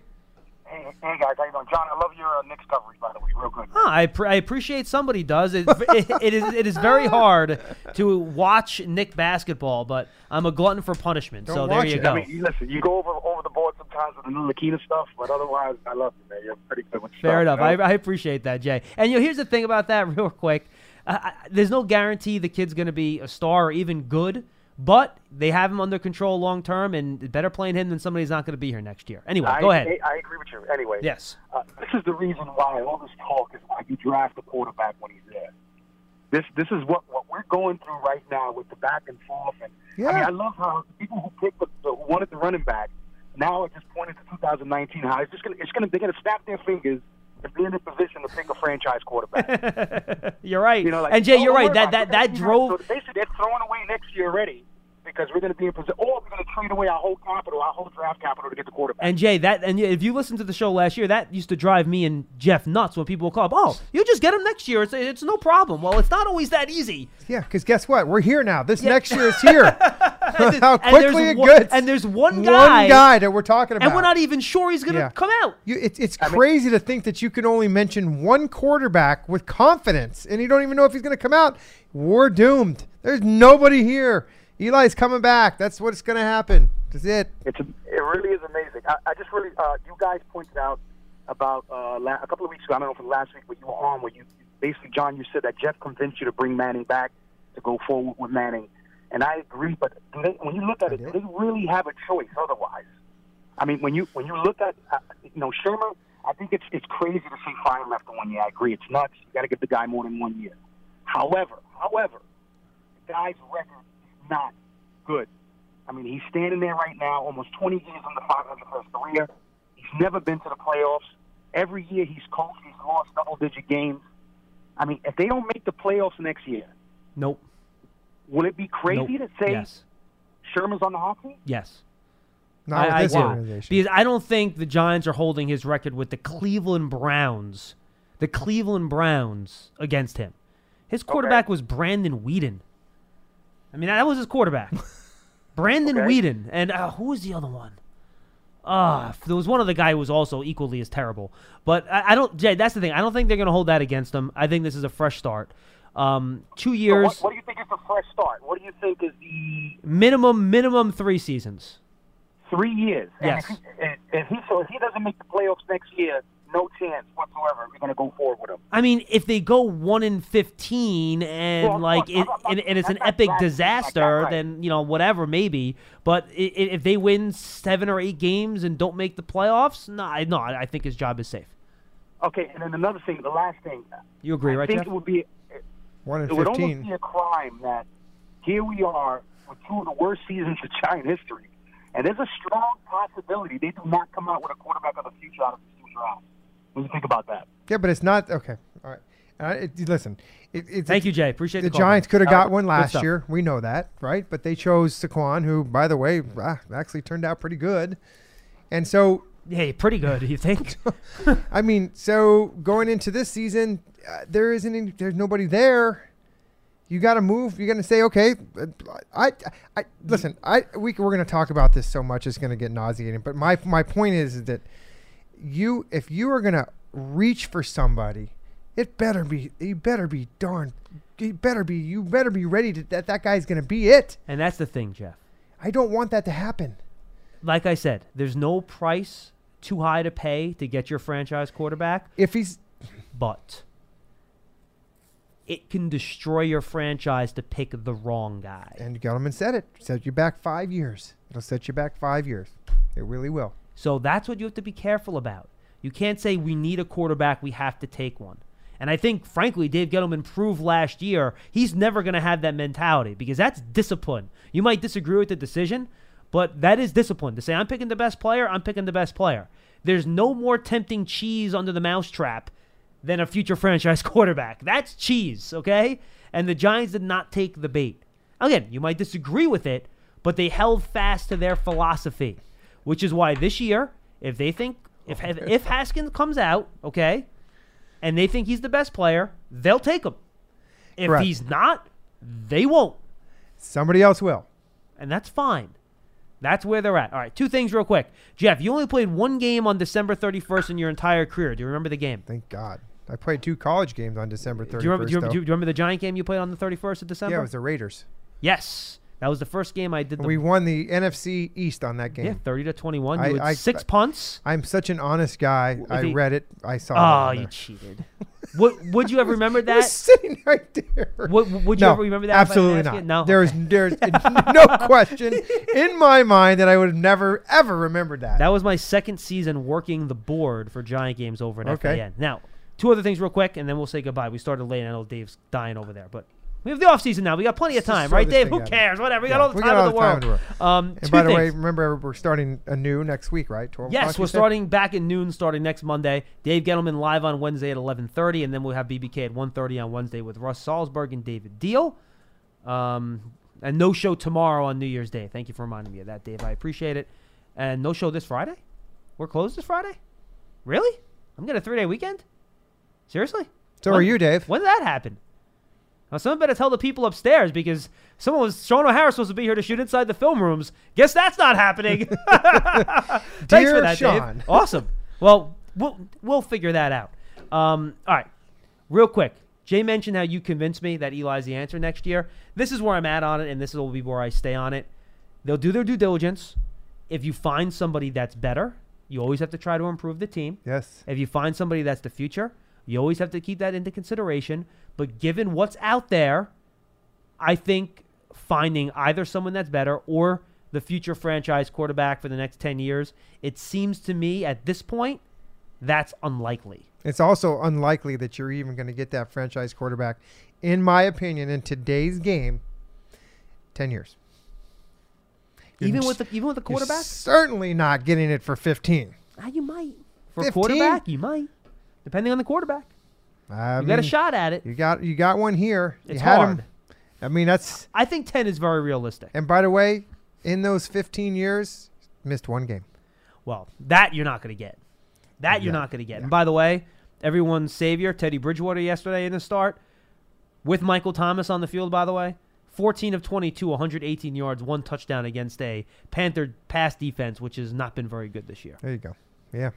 Hey, hey guys, how you doing? John, I love your uh, Knicks coverage, by the way. Real good. Huh, I, pr- I appreciate somebody does. It, it, it is it is very hard to watch Knick basketball, but I'm a glutton for punishment. Don't so there you it. go. I mean, you listen, you go over over the board sometimes with the Ntilikina stuff, but otherwise, I love you, man. You're pretty good with your Fair stuff, enough. you know? I, I appreciate that, Jay. And you know, here's the thing about that, [laughs] real quick. Uh, I, there's no guarantee the kid's going to be a star or even good, but they have him under control long term, and better playing him than somebody who's not going to be here next year. Anyway, I, go ahead. I, I agree with you. Anyway, Yes. Uh, this is the reason why all this talk is why you draft a quarterback when he's there. This this is what, what we're going through right now with the back and forth. And I mean, I love how people who picked the, the who wanted the running back now are just pointing to 2019. How it's just gonna it's gonna they're gonna snap their fingers if they're in a position to pick a franchise quarterback. [laughs] you're right. You know, like, and Jay, you're right. That that that drove. So basically, they're throwing away next year already because we're going to be in position, or we're going to trade away our whole capital, our whole draft capital to get the quarterback. And Jay, that and if you listen to the show last year, that used to drive me and Jeff nuts when people would call up. Oh, you just get him next year. It's it's no problem. Well, it's not always that easy. Yeah, because guess what? We're here now. This next year is here. [laughs] how and there's quickly it one- gets. and there's one guy- one guy that we're talking about, and we're not even sure he's gonna Yeah. come out. You, it's it's crazy to think that you can only mention one quarterback with confidence, and you don't even know if he's going to come out. We're doomed. There's nobody here. Eli's coming back. That's what's going to happen. That's it. It's it really is amazing. I, I just really, uh, you guys pointed out about uh, la- a couple of weeks ago. I don't know from last week where you were on, where you basically, John, you said that Jeff convinced you to bring Manning back to go forward with Manning, and I agree. But do they, when you look at it, do they really have a choice otherwise? I mean, when you when you look at uh, you know Shurmur, I think it's it's crazy to fire him after one year. I agree, it's nuts. You got to give the guy more than one year. However, however, the guy's record not good. I mean, he's standing there right now, almost 20 years on the 500 for his career. He's never been to the playoffs. Every year he's coached, he's lost double-digit games. I mean, if they don't make the playoffs next year, Nope. would it be crazy Nope. to say Yes. Shurmur's on the hot seat? Yes. Not I, with I this do. organization. Because I don't think the Giants are holding his record with the Cleveland Browns. The Cleveland Browns against him. His quarterback was Brandon Weeden. I mean, that was his quarterback. [laughs] Brandon Okay. Weeden. And uh, who was the other one? Ah, there was one other guy who was also equally as terrible. But I, I don't, Jay, that's the thing. I don't think they're going to hold that against him. I think this is a fresh start. Um, two So years, what, what do you think is the fresh start? What do you think is the minimum, minimum three seasons. three years? And Yes. If he, if- if he so if he doesn't make the playoffs next year, no chance whatsoever. We're going to go forward with them. I mean, if they go one in fifteen and Well, like course, it, not- and, and it's an epic bad. disaster, right. then you know whatever maybe. But i- i- if they win seven or eight games and don't make the playoffs, no, I no, I I think his job is safe. Okay, and then another thing, the last thing. You agree, I right, think Jeff? it would be One in it would almost be a crime that here we are with two of the worst seasons in Giant history, and there's a strong possibility they do not come out with a quarterback of the future out of this future draft. What do you think about that? Yeah, but it's not okay. All right. Uh, it, listen, it, it's Thank you, Jay. Appreciate the the call, Giants could have got right, one last year. We know that, right? But they chose Saquon, who, by the way, ah, actually turned out pretty good. And so, Hey, pretty good. You think? [laughs] I mean, so going into this season, uh, there isn't any, there's nobody there. You got to move. You're going to say, okay, uh, I, I, listen. I we we're going to talk about this so much it's going to get nauseating. But my my point is that you, if you are going to reach for somebody, it better be you better be darn, you better be you better be ready to that that guy's going to be it. and that's the thing, Jeff. I don't want that to happen. Like I said, there's no price too high to pay to get your franchise quarterback. If he's but it can destroy your franchise to pick the wrong guy. and Gettleman said it, set you back five years. It'll set you back five years. It really will. So that's what you have to be careful about. You can't say we need a quarterback, we have to take one. And I think, frankly, Dave Gettleman proved last year he's never going to have that mentality because that's discipline. You might disagree with the decision, but that is discipline to say, I'm picking the best player, I'm picking the best player. There's no more tempting cheese under the mousetrap than a future franchise [laughs] quarterback. That's cheese, okay? And the Giants did not take the bait. Again, you might disagree with it, but they held fast to their philosophy, which is why this year, if they think if oh, if, if Haskins comes out, okay, and they think he's the best player, they'll take him. If Correct. he's not, they won't, Somebody else will. and that's fine. That's where they're at. All right, two things real quick. Jeff, you only played one game on December 31st in your entire career. Do you remember the game? Thank God. I played two college games on December 31st. Do you remember, do you, do you remember the Giant game you played on the 31st of December? yeah, it was the Raiders. yes. That was the first game I did the we won the NFC East on that game. Yeah, 30 to 21. You I- had I- six punts. I'm such an honest guy. I he- read it. I saw. it Oh, on you cheated. would, would you have [laughs] remembered It that? sitting right there. Would, would you no, ever remember that? Absolutely not. No. There's there's [laughs] no question in my mind that I would have never ever remembered that. That was my second season working the board for Giant games over at Okay. FAN. Now, two other things real quick, and then we'll say goodbye. We started late. I know Dave's dying over there, but we have the off season now. We got plenty of time, right, Dave? Who cares? Whatever. We Yeah, got all the time in the time world. the Um, And by the way, remember we're starting anew next week, right? 12 Yes, we're said? starting back at noon, starting next Monday. Dave Gettleman live on Wednesday at 11:30, and then we'll have BBK at 1:30 on Wednesday with Russ Salzberg and David Diehl. Um, and no show tomorrow on New Year's Day. Thank you for reminding me of that, Dave. I appreciate it. And no show this Friday. We're closed this Friday. Really? I'm getting a three-day weekend. Seriously? So When- are you, Dave? When did that happen? Now, someone better tell the people upstairs because someone was Shaun O'Hara supposed to be here to shoot inside the film rooms. Guess that's not happening. [laughs] [laughs] Thanks for that, Shaun. Dave. [laughs] Awesome. Well, we'll we'll figure that out. Um, all right, real quick. Jay mentioned how you convinced me that Eli's the answer next year. This is where I'm at on it, and this will be where I stay on it. They'll do their due diligence. If you find somebody that's better, you always have to try to improve the team. Yes. If you find somebody that's the future, you always have to keep that into consideration. But given what's out there, I think finding either someone that's better or the future franchise quarterback for the next 10 years, it seems to me at this point that's unlikely. It's also unlikely that you're even going to get that franchise quarterback, in my opinion, in today's game, 10 years. You're Even with the even with the you're quarterback? certainly not getting it for 15. Ah, you might. For a 15? quarterback, you might. Depending on the quarterback. I you got a shot at it. You got you got one here. It's you had him. hard. I mean, that's I think 10 is very realistic. and by the way, in those 15 years, missed one game. Well, that you're not going to get. That you're Yeah, not going to get. And by the way, everyone's savior, Teddy Bridgewater, yesterday in the start, with Michael Thomas on the field, by the way, 14 of 22, 118 yards, one touchdown against a Panther pass defense, which has not been very good this year. There you go. Yeah,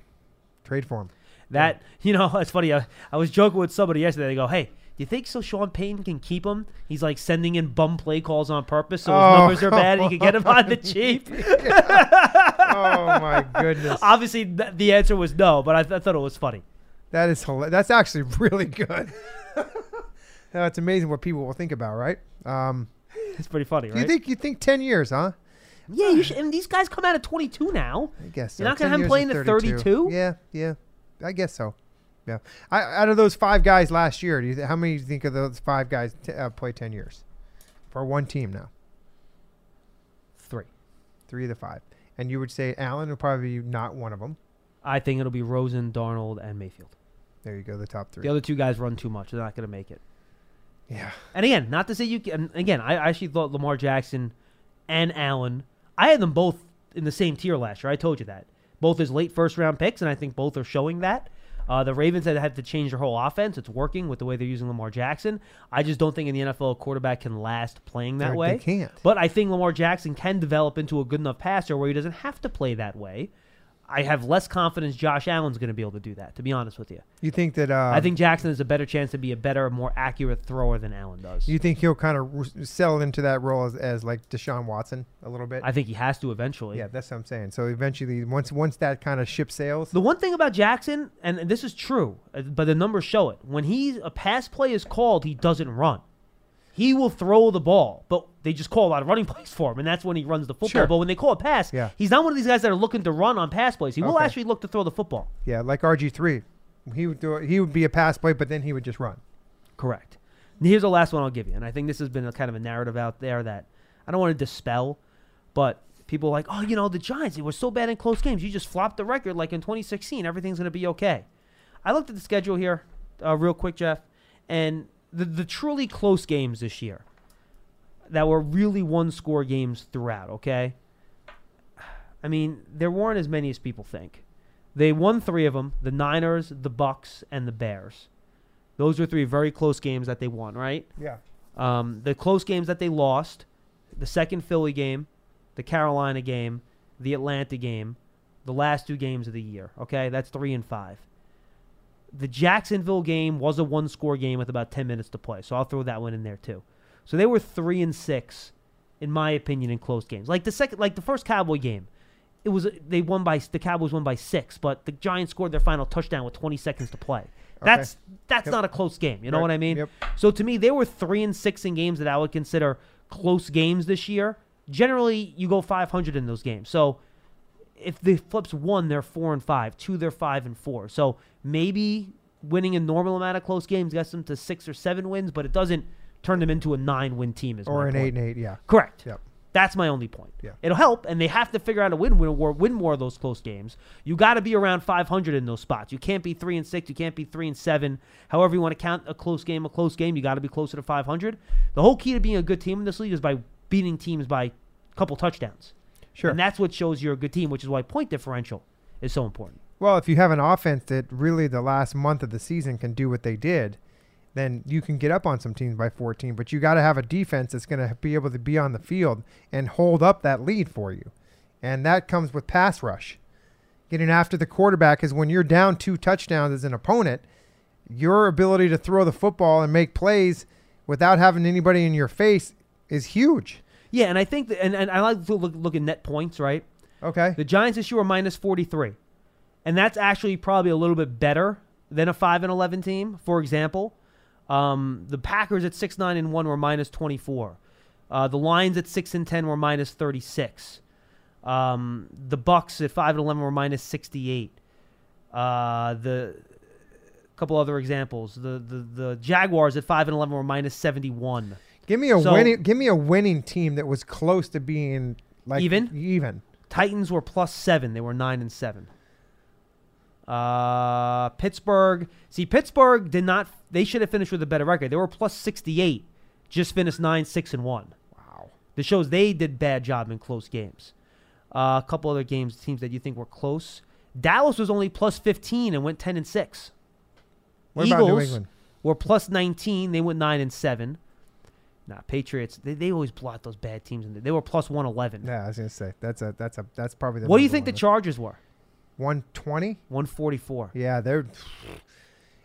trade for him. That, [laughs] you know, it's funny. I, I was joking with somebody yesterday. They go, hey, do you think so Sean Payton can keep him? He's like sending in bum play calls on purpose so his Oh, numbers are bad and he can get him on the [laughs] cheap. [laughs] oh my goodness. Obviously, th- the answer was no, but I, th- I thought it was funny. That is hilarious. That's actually really good. Now, it's amazing what people will think about, right? Um, It's pretty funny, right? You think you think 10 years, huh? Yeah, you [sighs] should. And these guys come out at 22 now. I guess so. You're not going 10 to have him years playing at 32. Yeah, yeah. I guess so. Yeah. I, out of those five guys last year, do you th- how many do you think of those five guys t- uh, play 10 years for one team now? Three. Three of the five. And you would say Allen would probably be not one of them. I think it'll be Rosen, Darnold, and Mayfield. There you go, the top three. The other two guys run too much. They're not going to make it. Yeah. And again, not to say you can. Again, I actually thought Lamar Jackson and Allen. I had them both in the same tier last year. I told you that. Both as late first round picks, and I think both are showing that. Uh, the Ravens had had to change their whole offense. It's working with the way they're using Lamar Jackson. I just don't think in the NFL a quarterback can last playing that They- way. they can't. But I think Lamar Jackson can develop into a good enough passer where he doesn't have to play that way. I have less confidence Josh Allen's going to be able to do that. To be honest with you, You think that uh, I think Jackson has a better chance to be a better, more accurate thrower than Allen does. you think he'll kind of settle into that role as, as like Deshaun Watson a little bit? I think he has to eventually. yeah, that's what I'm saying. So eventually, once once that kind of ship sails, The one thing about Jackson, and this is true, uh, but the numbers show it. When he a pass play is called, he doesn't run. He will throw the ball, but they just call a lot of running [laughs] plays for him, and that's when he runs the football. Sure. But when they call a pass, Yeah. he's not one of these guys that are looking to run on pass plays. He will Okay. actually look to throw the football. yeah, like RG three, he would do he would be a pass play, but then he would just run. Correct. And here's the last one I'll give you, and I think this has been a kind of a narrative out there that I don't want to dispel, but people are like, oh, you know, the Giants, they were so bad in close games. You just flopped the record like in 2016. Everything's going to be okay. I looked at the schedule here uh, real quick, Jeff, and the, the truly close games this year that were really one score games throughout, okay? I mean, there weren't as many as people think. They won three of them the Niners, the Bucks, and the Bears. Those were three very close games that they won, right? Yeah. Um, the close games that they lost, the second Philly game, the Carolina game, the Atlanta game, the last two games of the year. Okay, that's three and five. The Jacksonville game was a one-score game with about ten minutes to play, so I'll throw that one in there too. So they were three and six, in my opinion, in close games. Like the second, like the first Cowboy game, it was they won by the Cowboys won by six, but the Giants scored their final touchdown with 20 seconds to play. That's that's Yep. not a close game. You know Right. what I mean? Yep. So to me, they were three and six in games that I would consider close games this year. Generally, you go 500 in those games. So if the flips one, they're four and five. Two, they're five and four. So maybe winning a normal amount of close games gets them to six or seven wins, but it doesn't turn them into a nine-win team. Is Or an point. eight and eight, yeah. Correct. Yep. That's my only point. Yeah. It'll help, and they have to figure out to win win, win, win more of those close games. You got to be around 500 in those spots. You can't be three and six. You can't be three and seven. However you want to count a close game, a close game. You got to be closer to 500. The whole key to being a good team in this league is by beating teams by a couple touchdowns. Sure. And that's what shows you're a good team, which is why point differential is so important. Well, if you have an offense that really the last month of the season can do what they did, then you can get up on some teams by 14. But you got to have a defense that's going to be able to be on the field and hold up that lead for you, and that comes with pass rush. Getting after the quarterback is when you're down two touchdowns as an opponent, your ability to throw the football and make plays without having anybody in your face is huge. Yeah, and I think that, and, and I like to look, look at net points, right? Okay. The Giants this year were minus 43. And that's actually probably a little bit better than a 5 and 11 team, for example. Um, the Packers at 6 9 and 1 were minus 24. Uh, the Lions at 6 and 10 were minus 36. Um, the Bucks at 5 and 11 were minus 68. Uh, the couple other examples. The, the the Jaguars at 5 and 11 were minus 71. Give me a So- winning. Give me a winning team that was close to being like Even? Even. Titans were plus seven. They were nine and seven. Uh, Pittsburgh. See, Pittsburgh did not. They should have finished with a better record. They were plus sixty-eight. Just finished nine, six, and one. Wow. This shows they did bad job in close games. Uh, a couple other games, teams that you think were close. Dallas was only plus fifteen and went ten and six. What about New England? were plus nineteen. They went nine and seven. Nah, Patriots. They, they always blot those bad teams. And. They were plus one eleven. Yeah, I was gonna say that's a that's a that's probably the. What do you think the. Chargers were? One twenty. One forty-four. Yeah, they're.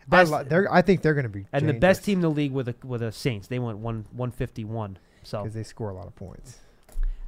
They're, I think they're going to be And the best team in the league with the with the Saints, they went one one fifty one. So because they score a lot of points.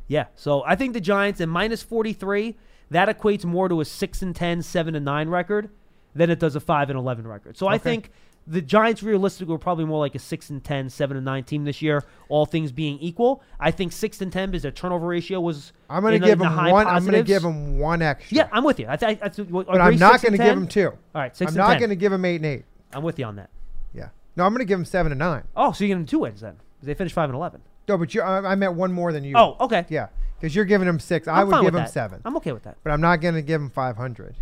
yeah, so I think the Giants at minus forty three that equates more to a six and 10, 7 and nine record than it does a five and eleven record. So I think the Giants realistically were probably more like a six and 10, 7 and nine team this year, all things being equal. I think six and ten because their turnover ratio was. I'm going to give them one. I'm going to give them one extra. Yeah, I'm with you. I th- I th- but I'm not going to give them two. All right, 6 I'm not going to give them eight and eight. I'm with you on that. Yeah. No, I'm going to give them seven and nine. Oh, so you give them two wins then. Cuz They finished five and eleven. No, but you, I, I meant one more than you. Oh, okay. Yeah, because you're giving them six. I I'm would give them that. seven. I'm okay with that. But I'm not going to give them 500.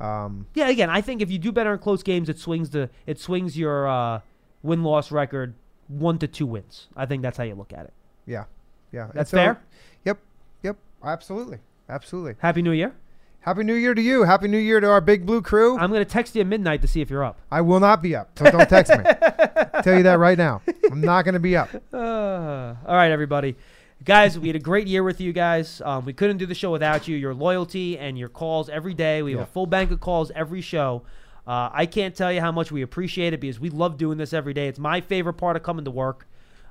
Um, Yeah, again, I think if you do better in close games, it swings the it swings your uh, win loss record one to two wins. I think that's how you look at it. yeah, yeah. That's so- fair? Yep, yep. Absolutely, absolutely. Happy New Year. Happy New Year to you. Happy New Year to our big blue crew. I'm gonna text you at midnight to see if you're up. I will not be up, so don't text me. [laughs] Tell you that right now. I'm not going to be up. Uh, [laughs] all right, everybody. Guys, we had a great year with you guys. Um, we couldn't do the show without you. Your loyalty and your calls every day. We have Yeah. a full bank of calls every show. Uh, I can't tell you how much we appreciate it because we love doing this every day. It's my favorite part of coming to work.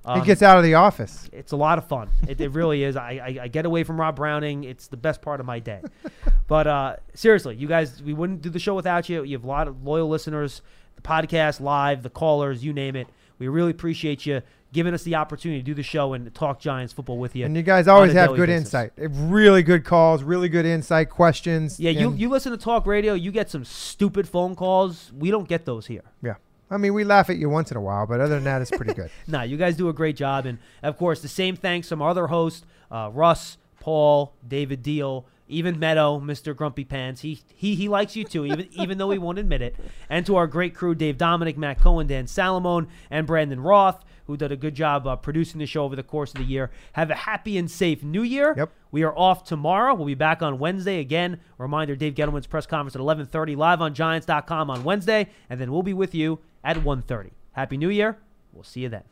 Um, he gets out of the office. It's a lot of fun. It, it really is. I, I, I get away from Rob Browning. It's the best part of my day. [laughs] but uh, seriously, you guys, we wouldn't do the show without you. You have a lot of loyal listeners, the podcast, live, the callers, you name it. We really appreciate you giving us the opportunity to do the show and talk Giants football with you. And you guys always have good basis. insight. Eh, Really good calls, really good insight, questions. Yeah, you, you listen to talk radio, you get some stupid phone calls. We don't get those here. Yeah. I mean, we laugh at you once in a while, but other than that, it's pretty good. [laughs] nah, you guys do a great job. And of course, the same thanks from our other hosts, uh, Russ, Paul, David Diehl, even Meadow, Mr. Grumpy Pants. He he he likes you too, even [laughs] even though he won't admit it. And to our great crew, Dave Dominic, Matt Cohen, Dan Salomone, and Brandon Roth, who did a good job uh, producing the show over the course of the year. Have a happy and safe New Year. Yep. We are off tomorrow. We'll be back on Wednesday again. Reminder: Dave Gettleman's press conference at 11:30 live on Giants.com on Wednesday, and then we'll be with you at 1:30. Happy New Year. We'll see you then.